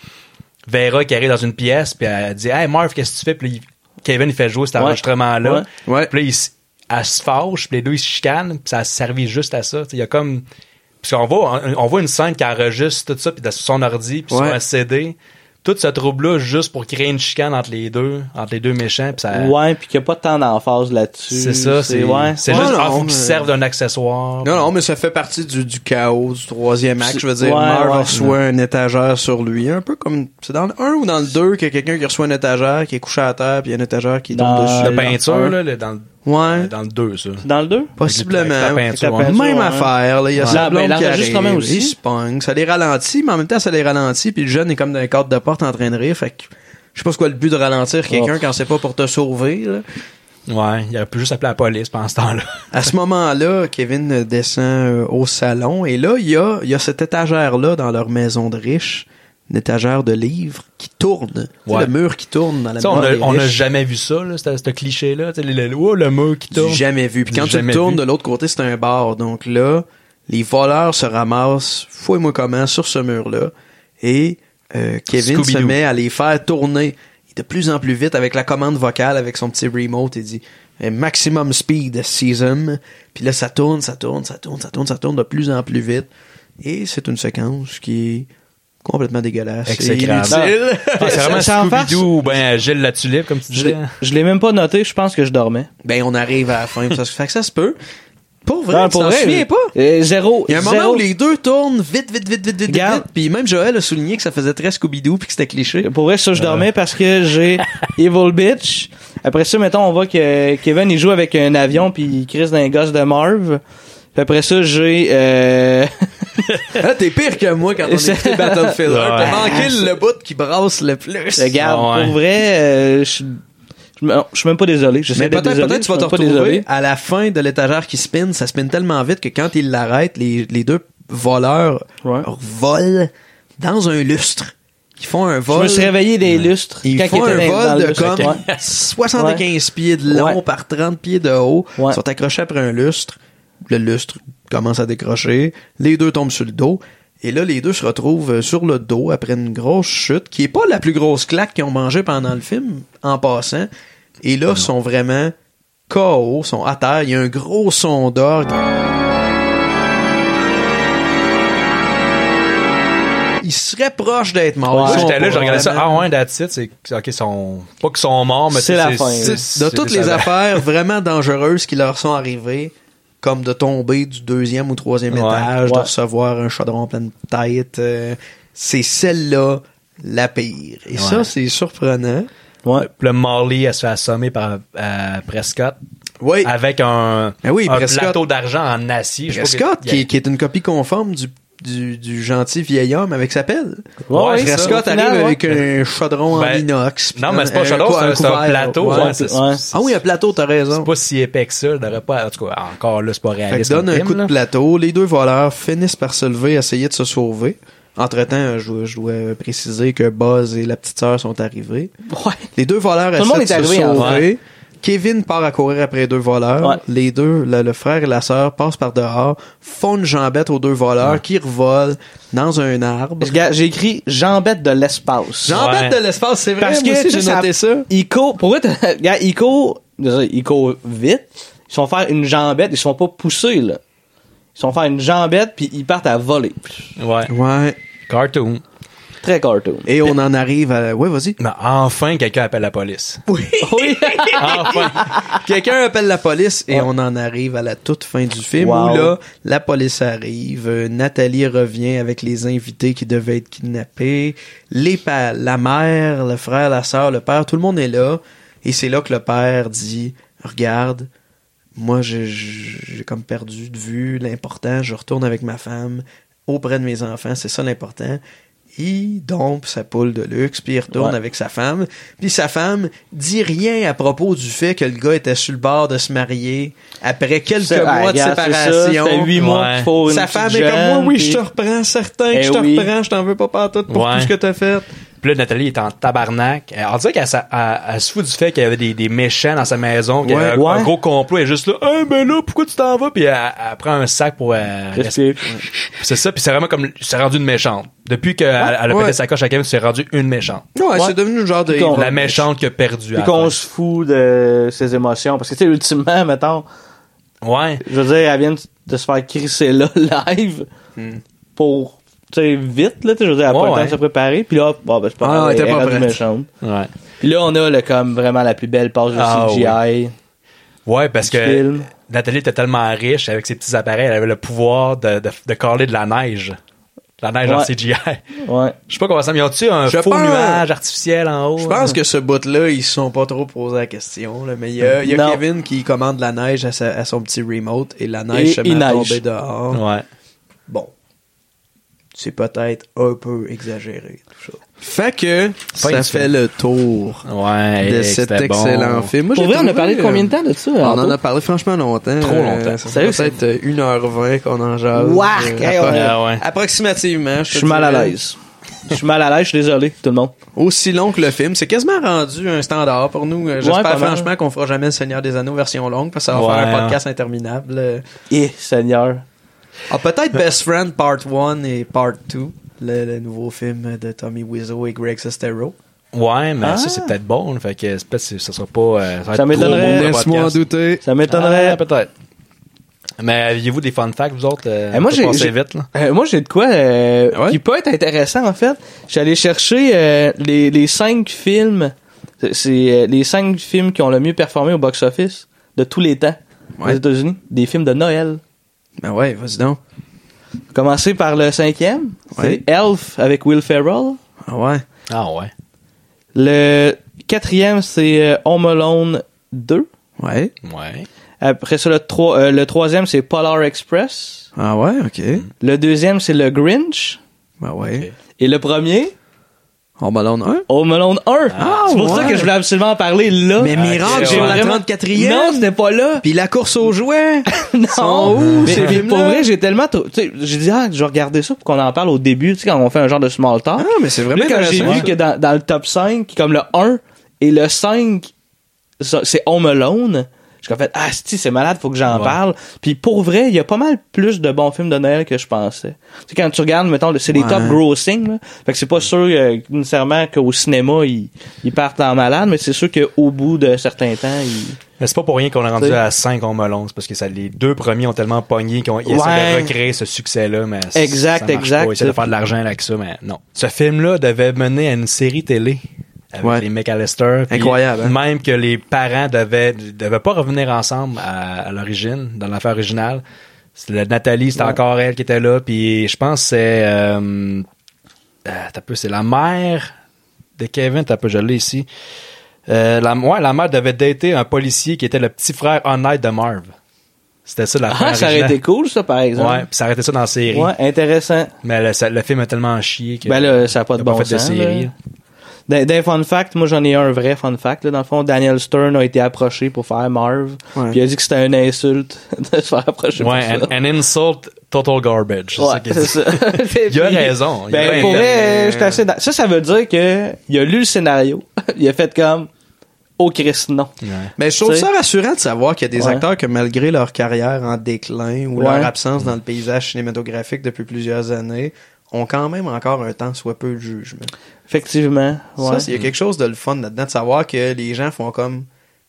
Vera qui arrive dans une pièce puis elle dit hey Marv qu'est-ce que tu fais? Puis Kevin il fait jouer cet Ouais. enregistrement là Ouais. puis là il, elle se fâche puis les deux ils se chicanent puis ça a servi juste à ça. Tu sais, il y a comme parce qu'on voit on, on voit une scène qui enregistre tout ça puis de son ordi puis sur un CD tout ce trouble là juste pour créer une chicane entre les deux entre les deux méchants puis ça Ouais, puis qu'il n'y a pas tant d'emphase là-dessus. c'est ça c'est ouais. c'est Ouais, juste non, ah, faut mais- servent d'un accessoire Non, non, mais ça fait partie du, du chaos du troisième acte. Je veux dire, Ouais, Marv ouais. reçoit une étagère sur lui. Un peu comme, c'est dans le 1 ou dans le 2 qu'il y a quelqu'un qui reçoit une étagère, qui est couché à terre, puis il y a une étagère qui tombe dessus. la peinture là, le- dans le Ouais. dans le 2 ça Dans le 2? Possiblement. Avec la peinture, Avec la ouais. Même Ouais. affaire, là. Il y a Ouais. sa blonde ben, qui arrive, aussi. Il se pogne. Ça les ralentit, mais en même temps, ça les ralentit, puis le jeune est comme dans un cadre de porte en train de rire. Fait que, je sais pas ce quoi le but de ralentir quelqu'un Oh. quand c'est pas pour te sauver, là. ouais il aurait pu juste appeler la police pendant ce temps-là À ce moment-là, Kevin descend euh, au salon et là, il y a, il y a cette étagère-là dans leur maison de riches, une étagère de livres qui tourne. Ouais. le mur qui tourne dans la Ça, on maison a, des on a riches. jamais vu ça, là, ce cliché-là. Le, le, oh, le mur qui tourne. Jamais vu. Puis quand tu tournes vu. de l'autre côté, c'est un bar. Donc là, les voleurs se ramassent, fouille-moi comment, sur ce mur-là. Et euh, Kevin se met à les faire tourner de plus en plus vite avec la commande vocale, avec son petit remote. Il dit euh, maximum speed season. Puis là, ça tourne, ça tourne, ça tourne, ça tourne, ça tourne de plus en plus vite. Et c'est une séquence qui est complètement dégueulasse. et Exécrable. inutile. Ah, c'est vraiment Scooby-Doo ou ben Gilles la tulipe, comme tu Je disais. l'ai- je l'ai même pas noté, je pense que je dormais. Ben, on arrive à la fin. Ça fait que ça se peut. Pour vrai, Non, tu pour t'en vrai, souviens pas? Euh, zéro. Il y a un zéro. moment où les deux tournent vite, vite, vite, vite, vite, vite. Puis même Joël a souligné que ça faisait très Scooby-Doo puis que c'était cliché. Pour vrai, ça, je dormais parce que j'ai Evil Bitch. Après ça, mettons, on voit que Kevin, il joue avec un avion puis il crisse d'un gosse de Marv. Puis après ça, j'ai... Euh... Ah, t'es pire que moi quand on C'est- écoutait Battlefield 1. T'as Ouais. manqué le bout qui brasse le plus. Regarde, Ah ouais. pour vrai, euh, je suis- je je suis même pas désolé. J'essaie peut-être, désolé, peut-être tu vas je te retrouver désolé. à la fin de l'étagère qui spin. Ça spin tellement vite que quand il l'arrête, les, les deux voleurs Ouais. volent dans un lustre. Ils font un Je vol. me suis réveillé des lustres. Ils quand font un vol de lustre. comme Ouais. 75 pieds de long Ouais. par 30 pieds de haut. Ouais. Ils sont accrochés après un lustre. Le lustre commence à décrocher. Les deux tombent sur le dos. Et là, les deux se retrouvent euh, sur le dos après une grosse chute, qui est pas la plus grosse claque qu'ils ont mangée pendant le film, en passant. Et là, sont vraiment KO, sont à terre. Il y a un gros son d'orgue. Ils seraient proches d'être morts. Sont j'étais là, je regardais ça. Ah ouais, that's it. C'est, c'est- ok, ils sont, pas qu'ils sont morts, mais C'est la fin. C'est- c'est- de c'est- toutes c'est les affaires vraiment dangereuses qui leur sont arrivées, comme de tomber du deuxième ou troisième Ouais, étage, de recevoir un chaudron plein de tête, euh, c'est celle-là la pire. Et ça, c'est surprenant. Ouais. Le Marley, elle se fait assommer par euh, Prescott. Oui. Avec un, Ben oui, un plateau d'argent en acier. Je sais pas Prescott, qui, est- qui est une copie conforme du, du, du gentil vieil homme avec sa pelle. Ouais, Ouais, c'est ça. Final, arrive ouais. avec un chaudron en Ben, inox. Non, mais c'est pas un chaudron, c'est un, plateau. Ouais. ouais, c'est- ouais. c'est- Ah oui, un plateau, t'as raison. C'est pas si épais que ça. Pas, en tout cas, encore là, c'est pas Fait que réaliste. donne comme un film, coup de là. plateau. Les deux voleurs finissent par se lever, essayer de se sauver. Entre-temps, je, dois- je dois préciser que Buzz et la petite sœur sont arrivés. Ouais. Les deux voleurs Tout le essaient de est se en sauver. Kevin part à courir après deux voleurs. Ouais. Les deux, le, le frère et la sœur, passent par dehors, font une jambette aux deux voleurs qui revolent dans un arbre. J'ai écrit jambette de l'espace. Jambette Ouais. de l'espace, c'est vrai. Parce que, j'ai noté ça. Il court, pour regarde, il court, désolé, il court vite. Ils sont faire une jambette, ils sont pas poussés, là. Ils sont faire une jambette, puis ils partent à voler. Ouais. Ouais. Cartoon. Très cartoon. Et on en arrive à... Ouais, vas-y. Mais enfin, quelqu'un appelle la police. Oui. Enfin. Quelqu'un appelle la police et on en arrive à la toute fin du film Wow. où là, la police arrive, euh, Nathalie revient avec les invités qui devaient être kidnappés, les pa- la mère, le frère, la sœur, le père, tout le monde est là et c'est là que le père dit "Regarde, moi j'ai j'ai comme perdu de vue l'important, je retourne avec ma femme auprès de mes enfants, c'est ça l'important." Il dompe sa poule de luxe, puis il retourne Ouais. avec sa femme. Puis sa femme dit rien à propos du fait que le gars était sur le bord de se marier après quelques mois de séparation. ça huit mois Ouais. faut Sa femme est comme oui, puis- je te reprends, certain que Eh je te oui. reprends, je t'en veux pas partout pour Ouais. tout ce que t'as fait. Puis là, Nathalie est en tabarnak. Elle- On dirait qu'elle elle- elle se fout du fait qu'il y avait des, des méchants dans sa maison, qu'il y avait Ouais. un, gros complot. Elle est juste là, hey, ben là, pourquoi tu t'en vas? Puis elle, elle prend un sac pour... euh, Respire. c'est ça, puis c'est vraiment comme... C'est rendu une méchante. Depuis qu'elle elle a Ouais. pété sa coche à Kevin, c'est rendu une méchante. Ouais, Ouais. c'est devenu le genre de... La méchante qui a perdu. à Puis qu'on se fout de ses émotions. Parce que, tu sais, ultimement, mettons, Ouais. je veux dire, elle vient de se faire crisser là, live, pour, tu sais, vite, là, tu sais, je veux dire, elle a Ouais, pas le temps de se préparer. Puis là, bon, ben, c'est pas Ah, grave, elle était pas prête. méchante. Ouais. Puis là, on a, le, comme, vraiment la plus belle passe de Ah, CGI. Ouais, parce que film. Nathalie était tellement riche avec ses petits appareils, elle avait le pouvoir de, de, de caler de la neige. La neige en. CGI. Ouais. Je sais pas comment ça, mais ils ont-tu un Je faux pense- nuage artificiel en haut? Je pense que ce bout-là, ils se sont pas trop posé la question. Là, mais il y a, y. Kevin qui commande la neige à, sa- à son petit remote et la neige Et se met à tomber dehors. Ouais. Bon. C'est peut-être un peu exagéré, tout ça. Fait que ça fait le tour Ouais. de cet bon. excellent film. Moi, Pour vrai, on a parlé de euh, combien de temps de ça? On en a parlé franchement longtemps. Trop Euh, longtemps. ça fait peut-être euh, 1h20 qu'on en jase. Euh, Hey, on a- Ah ouais. Approximativement. Je suis mal à l'aise. Je suis mal à l'aise, je suis désolé, tout le monde. Aussi long que le film. C'est quasiment rendu un standard pour nous. Euh, Ouais, J'espère franchement qu'on fera jamais le Seigneur des Anneaux version longue parce que ça va Ouais, faire un podcast interminable. Euh, Eh, Seigneur. Ah, peut-être Best Friend Part 1 et Part 2. Le, le nouveau film de Tommy Wiseau et Greg Sestero. Ouais, mais Ah. ça, c'est peut-être bon. Fait que peut-être ça sera pas. euh, Ça trop m'étonnerait. Laisse-moi en douter. Ça m'étonnerait. Ah, peut-être. Mais aviez-vous des fun facts, vous autres? Euh, Eh, moi, j'ai- vite, là? Euh, moi, j'ai de quoi euh, Ouais. qui peut être intéressant, en fait. Je suis allé chercher euh, les, les cinq films, c'est- c'est euh, les cinq films qui ont le mieux performé au box-office de tous les temps Ouais. aux États-Unis. Des films de Noël. Ben ouais, vas-y donc. Commencer par le cinquième. Ouais. C'est Elf avec Will Ferrell. Ah ouais. Ah ouais. Le quatrième, c'est euh, Home Alone 2. Ouais. Ouais. Après ça, le, trois- euh, le troisième, c'est Polar Express. Ah ouais, ok. Le deuxième, c'est le Grinch. Ben ouais. Et le premier, On Malone 1. Home Alone 1. c'est pour ça que je voulais absolument en parler là. Mais miracle, ouais. la Vraiment- 34e. Non, c'était pas là. Puis la course aux jouets? non. sont où, mais, ces mais films-là? pour vrai, j'ai tellement, tu sais, j'ai dit, ah, je vais regarder ça pour qu'on en parle au début, tu sais, quand on fait un genre de small talk. Ah, mais c'est vraiment Là, quand j'ai vu que dans, dans le top 5, comme le 1 et le 5, ça, c'est Home Alone, j'ai fait, ah, si, c'est malade, faut que j'en Ouais. parle. Puis pour vrai, il y a pas mal plus de bons films de Noël que je pensais. Tu sais, quand tu regardes, mettons, c'est des Ouais. top grossing, là. Fait que c'est pas sûr euh, nécessairement qu'au cinéma, ils, ils partent en malade, mais c'est sûr qu'au bout de certains temps, ils... Mais c'est pas pour rien qu'on est rendu T'sais. à 5 en melon. Parce que ça, les deux premiers ont tellement pogné qu'ils ont- ils essaient Ouais. de recréer ce succès-là, mais Exact, ça marche exact. Pas. Ils essaient de faire de l'argent avec ça, mais non. Ce film-là devait mener à une série télé avec Ouais. les McAllister. Incroyable, hein? Même que les parents devaient, devaient pas revenir ensemble à, à l'origine, dans l'affaire originale. C'est la- Nathalie, c'était Ouais. encore elle qui était là, puis je pense que c'est... Euh, euh, c'est la mère de Kevin, t'as peu, je l'ai ici. Euh, la, ouais, la mère devait dater un policier qui était le petit frère honnête de Marv. C'était ça la Ah, ça aurait été cool, ça, par exemple. Ouais, puis ça aurait été ça dans la série. Ouais, intéressant. Mais le, ça- le film a tellement chié que. Ben là, ça n'a pas de bon fait de sens. série. là. D'un d'un fun fact, moi j'en ai un vrai fun fact. Là. Dans le fond, Daniel Stern a été approché pour faire Marv. Ouais. Puis il a dit que c'était une insulte de se faire approcher Ouais, pour ça. an, an insult total garbage. C'est Ouais, c'est ça. Il a raison. Il a Ben, pour raison. vrai, j'étais assez dans- Ça, ça veut dire que il a lu le scénario. il a fait comme Oh Christ, non. Mais je trouve ça rassurant de savoir qu'il y a des Ouais. acteurs que malgré leur carrière en déclin ou Ouais. leur absence dans le paysage cinématographique depuis plusieurs années, ont quand même encore un temps soit peu de jugement. Effectivement. Ouais. Ça, c'est- il y a quelque chose de le fun là-dedans, de savoir que les gens font comme,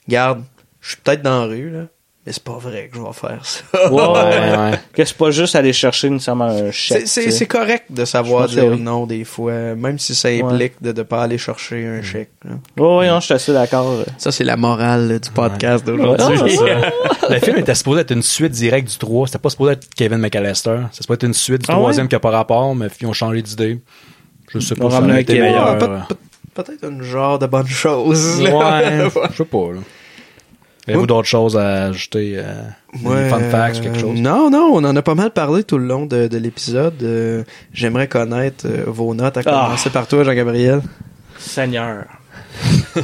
garde, je suis peut-être dans la rue, là, mais c'est pas vrai que je vais faire ça. Ouais, ouais. Que c'est pas juste aller chercher nécessairement un chèque. C'est- correct de savoir que dire oui. non des fois, même si ça implique de ne pas aller chercher un chèque. là. Ouais, ouais, non, je suis assez d'accord. Ça, c'est la morale là, du podcast d'aujourd'hui. le film était supposé être une suite directe du 3. C'était pas supposé être Kevin McAllister. C'était supposé être une suite du Ah troisième ouais? qui a pas rapport, mais ils ont changé d'idée. Je sais pas si Kevin. meilleur. Peut- peut- Peut-être un genre de bonne chose. Ouais, je sais pas. là. Avez-vous d'autres choses à ajouter? euh, Ouais, fun facts, euh, quelque chose? Non, non, on en a pas mal parlé tout le long de, de l'épisode. Euh, J'aimerais connaître euh, vos notes, à Ah. commencer par toi, Jean-Gabriel. Seigneur.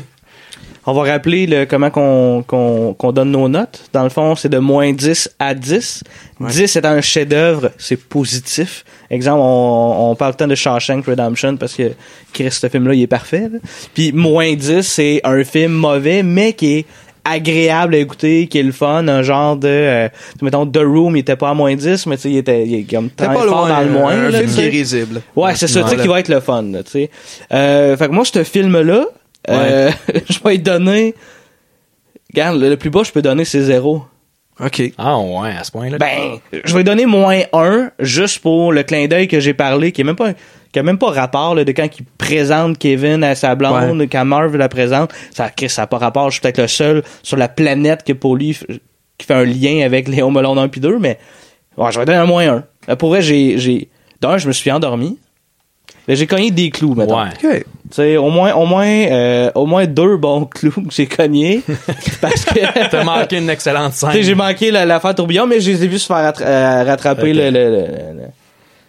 On va rappeler le, comment qu'on donne nos notes. Dans le fond, c'est de moins 10 à 10. 10 est un chef-d'œuvre, c'est positif. Exemple, on, on parle tant de Shawshank Redemption parce que Chris, ce film-là, il est parfait. là. Puis moins 10, c'est un film mauvais, mais qui est agréable à écouter, qui est le fun, un genre de... Euh, mettons, The Room, il était pas à moins 10, mais tu sais, il était il est comme pas fort loin, dans le moins. un là, film tu qui sais. est risible. Ouais, c'est ça, tu sais, Voilà. qui va être le fun, là, tu sais. Euh, fait que moi, ce film-là, euh, je vais lui donner... Regarde, le, le plus bas, je peux donner, c'est zéro. OK. Ah ouais, à ce point-là. Ben, je vais lui donner moins un, juste pour le clin d'œil que j'ai parlé, qui est même pas... Qui a même pas rapport là, de quand il présente Kevin à sa blonde, quand Marv la présente, ça Chris, ça a pas rapport. Je suis peut-être le seul sur la planète que pour lui qui fait un lien avec Léon Melon 1 puis 2, mais ouais, je vais donner un moins un. Euh, Pour vrai, j'ai, j'ai, d'un, je me suis endormi. Mais j'ai cogné des clous, maintenant. Ouais. OK. Tu sais, au moins, au moins, euh, au moins deux bons clous que j'ai cognés. parce que. T'as manqué une excellente scène. J'ai manqué la- l'affaire tourbillon, mais je les ai vus se faire euh, rattraper Ok. le- le- le- le-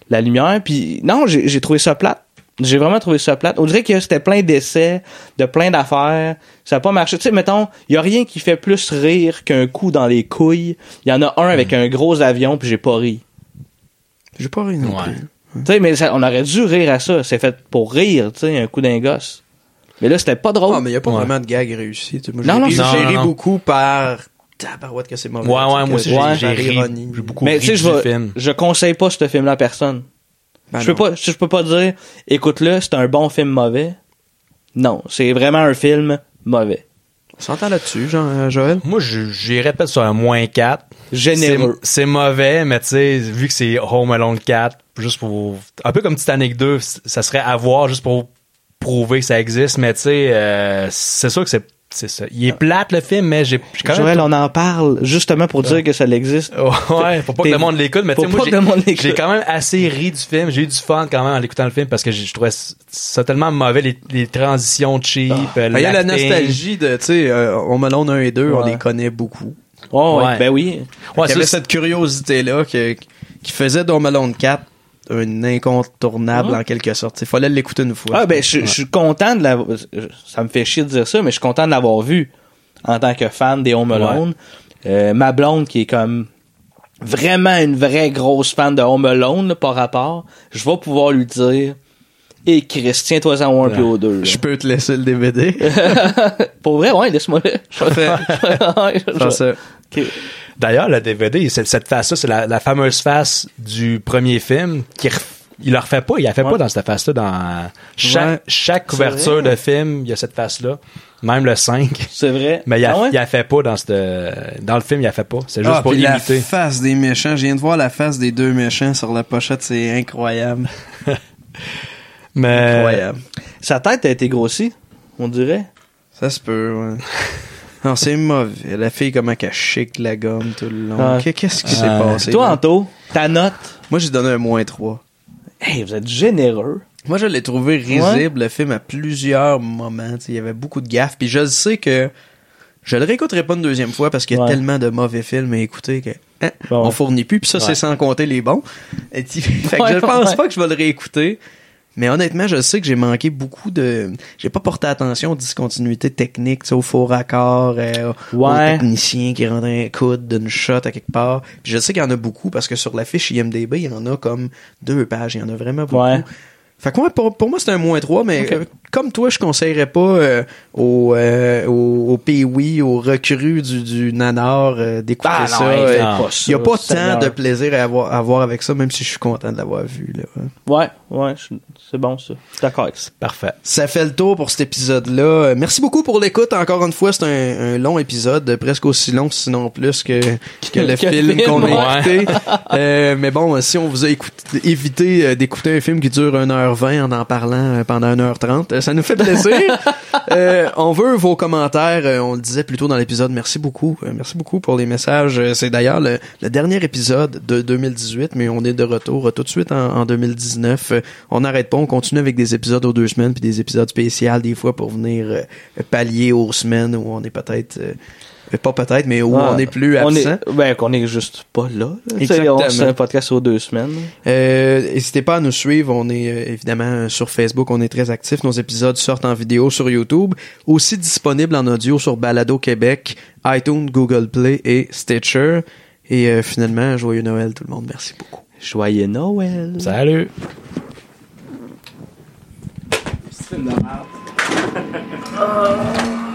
la lumière. Puis non, j'ai trouvé ça plate. J'ai vraiment trouvé ça plate. On dirait que c'était plein d'essais, de plein d'affaires. Ça a pas marché. Tu sais, mettons, il y a rien qui fait plus rire qu'un coup dans les couilles. Il y en a un avec un gros avion, puis j'ai pas ri. J'ai pas ri non Ouais. plus. Tu sais, mais ça- on aurait dû rire à ça. C'est fait pour rire, tu sais, un coup d'un gosse. Mais là, c'était pas drôle. Ah, mais il y a pas Ouais. vraiment de gag réussi. Moi, Non, non, j'ai Non, ri non. beaucoup par tabarouette que c'est mauvais. Ouais, ouais, moi aussi, j'ai- ri. J'ai beaucoup Mais ri tu sais, du je, je conseille pas ce film-là à personne. Ben je peux non. pas, je peux pas dire, écoute-le, c'est un bon film mauvais. Non, c'est vraiment un film mauvais. On s'entend là-dessus, Jean, euh, Joël? Moi, j'irais peut-être sur un moins 4. Généreux. C'est mauvais, mais tu sais, vu que c'est Home Alone 4, juste pour... Un peu comme Titanic 2, c- ça serait à voir juste pour prouver que ça existe, mais tu sais, euh, c'est sûr que c'est c'est ça. Il est plate, le film, mais j'ai quand même... Joël, on en parle justement pour dire que ça existe. Ouais, faut pas que le monde l'écoute, mais tu faut sais, moi, j'ai- que le monde l'écoute. j'ai quand même assez ri du film. J'ai eu du fun quand même en l'écoutant le film parce que je trouvais ça tellement mauvais, les, les transitions cheap. euh, Ben, Il y a la nostalgie de, tu sais, euh, Alone 1 et 2, on les connaît beaucoup. Oh, ouais, ben oui. Ouais, il y avait cette curiosité-là que- qui faisait Alone 4 un incontournable en quelque sorte. Il fallait l'écouter une fois. Ah, ben, je, je suis content de l'avoir, ça me fait chier de dire ça, mais je suis content de l'avoir vu en tant que fan des Home Alone. Euh, ma blonde qui est comme vraiment une vraie grosse fan de Home Alone, là, par rapport, je vais pouvoir lui dire, et Chris, tiens-toi en un puis au deux. Je peux te laisser le DVD. Pour vrai, ouais, laisse-moi le. Je- Faire. Ok. D'ailleurs, le DVD, c'est- cette face-là, c'est la, la fameuse face du premier film qui ref- il le refait pas, il la fait Ouais. pas dans cette face-là. Dans chaque, Ouais. chaque C'est couverture de film, il y a cette face-là. Même le 5. C'est vrai. Mais il a, Ah ouais? il a fait pas dans cette, dans le film, il a fait pas. C'est juste Ah, pour puis la imiter. face des méchants. Je viens de voir la face des deux méchants sur la pochette. C'est incroyable. Mais, Incroyable. Sa tête a été grossie, on dirait. Ça se peut, ouais. Non, c'est mauvais. La fille, comment qu'elle chic la gomme tout le long. Qu'est-ce qui s'est passé? Toi? Anto, ta note? Moi, j'ai donné un moins 3. Hey, vous êtes généreux. Moi, je l'ai trouvé risible, le film, à plusieurs moments. Il y avait beaucoup de gaffes. Puis je le sais que je le réécouterai pas une deuxième fois parce qu'il y a Ouais. tellement de mauvais films à écouter que hein, Bon. on fournit plus. Puis ça, Ouais. c'est sans compter les bons. Et fait que je pense pas que je vais le réécouter. Mais honnêtement, je sais que j'ai manqué beaucoup de... J'ai pas porté attention aux discontinuités techniques, tu sais, aux faux raccords, euh, aux techniciens qui rendaient un coude d'une shot à quelque part. Puis je sais qu'il y en a beaucoup parce que sur la fiche IMDB, il y en a comme deux pages. Il y en a vraiment beaucoup. Ouais. Fait que ouais, pour, pour moi, c'est un moins 3, mais euh, comme toi, je conseillerais pas euh, aux, euh, aux, aux Pee-Wee, aux recrues du, du nanar euh, d'écouter Ah ça. Euh, pas Il ça, y a pas Seigneur. tant de plaisir à avoir, à avoir avec ça, même si je suis content de l'avoir vu. Là, ouais. Ouais, c'est bon ça. Je suis d'accord avec ça. parfait. Ça fait le tour pour cet épisode-là. Euh, Merci beaucoup pour l'écoute. Encore une fois, c'est un, un long épisode, presque aussi long, sinon plus que, que le Que film film, qu'on ouais. a écouté. Euh, mais bon, si on vous a écouté, évité euh, d'écouter un film qui dure 1h20 en en parlant euh, pendant 1h30, euh, ça nous fait plaisir. Euh, on veut vos commentaires. on le disait plus tôt dans l'épisode. Merci beaucoup. Merci beaucoup pour les messages. C'est d'ailleurs le, le dernier épisode de 2018, mais on est de retour tout de suite en, en 2019. Euh, on n'arrête pas. On continue avec des épisodes aux deux semaines puis des épisodes spéciaux des fois pour venir pallier aux semaines où on est peut-être pas peut-être, mais où Ah, on est plus on absent. est- ben, qu'on est juste pas là. Exactement. on- C'est un podcast sur deux semaines. Euh, N'hésitez pas à nous suivre. On est euh, évidemment sur Facebook. On est très actifs. Nos épisodes sortent en vidéo sur YouTube. Aussi disponibles en audio sur Balado Québec, iTunes, Google Play et Stitcher. Et euh, finalement, joyeux Noël tout le monde. Merci beaucoup. Joyeux Noël. Salut. Oh.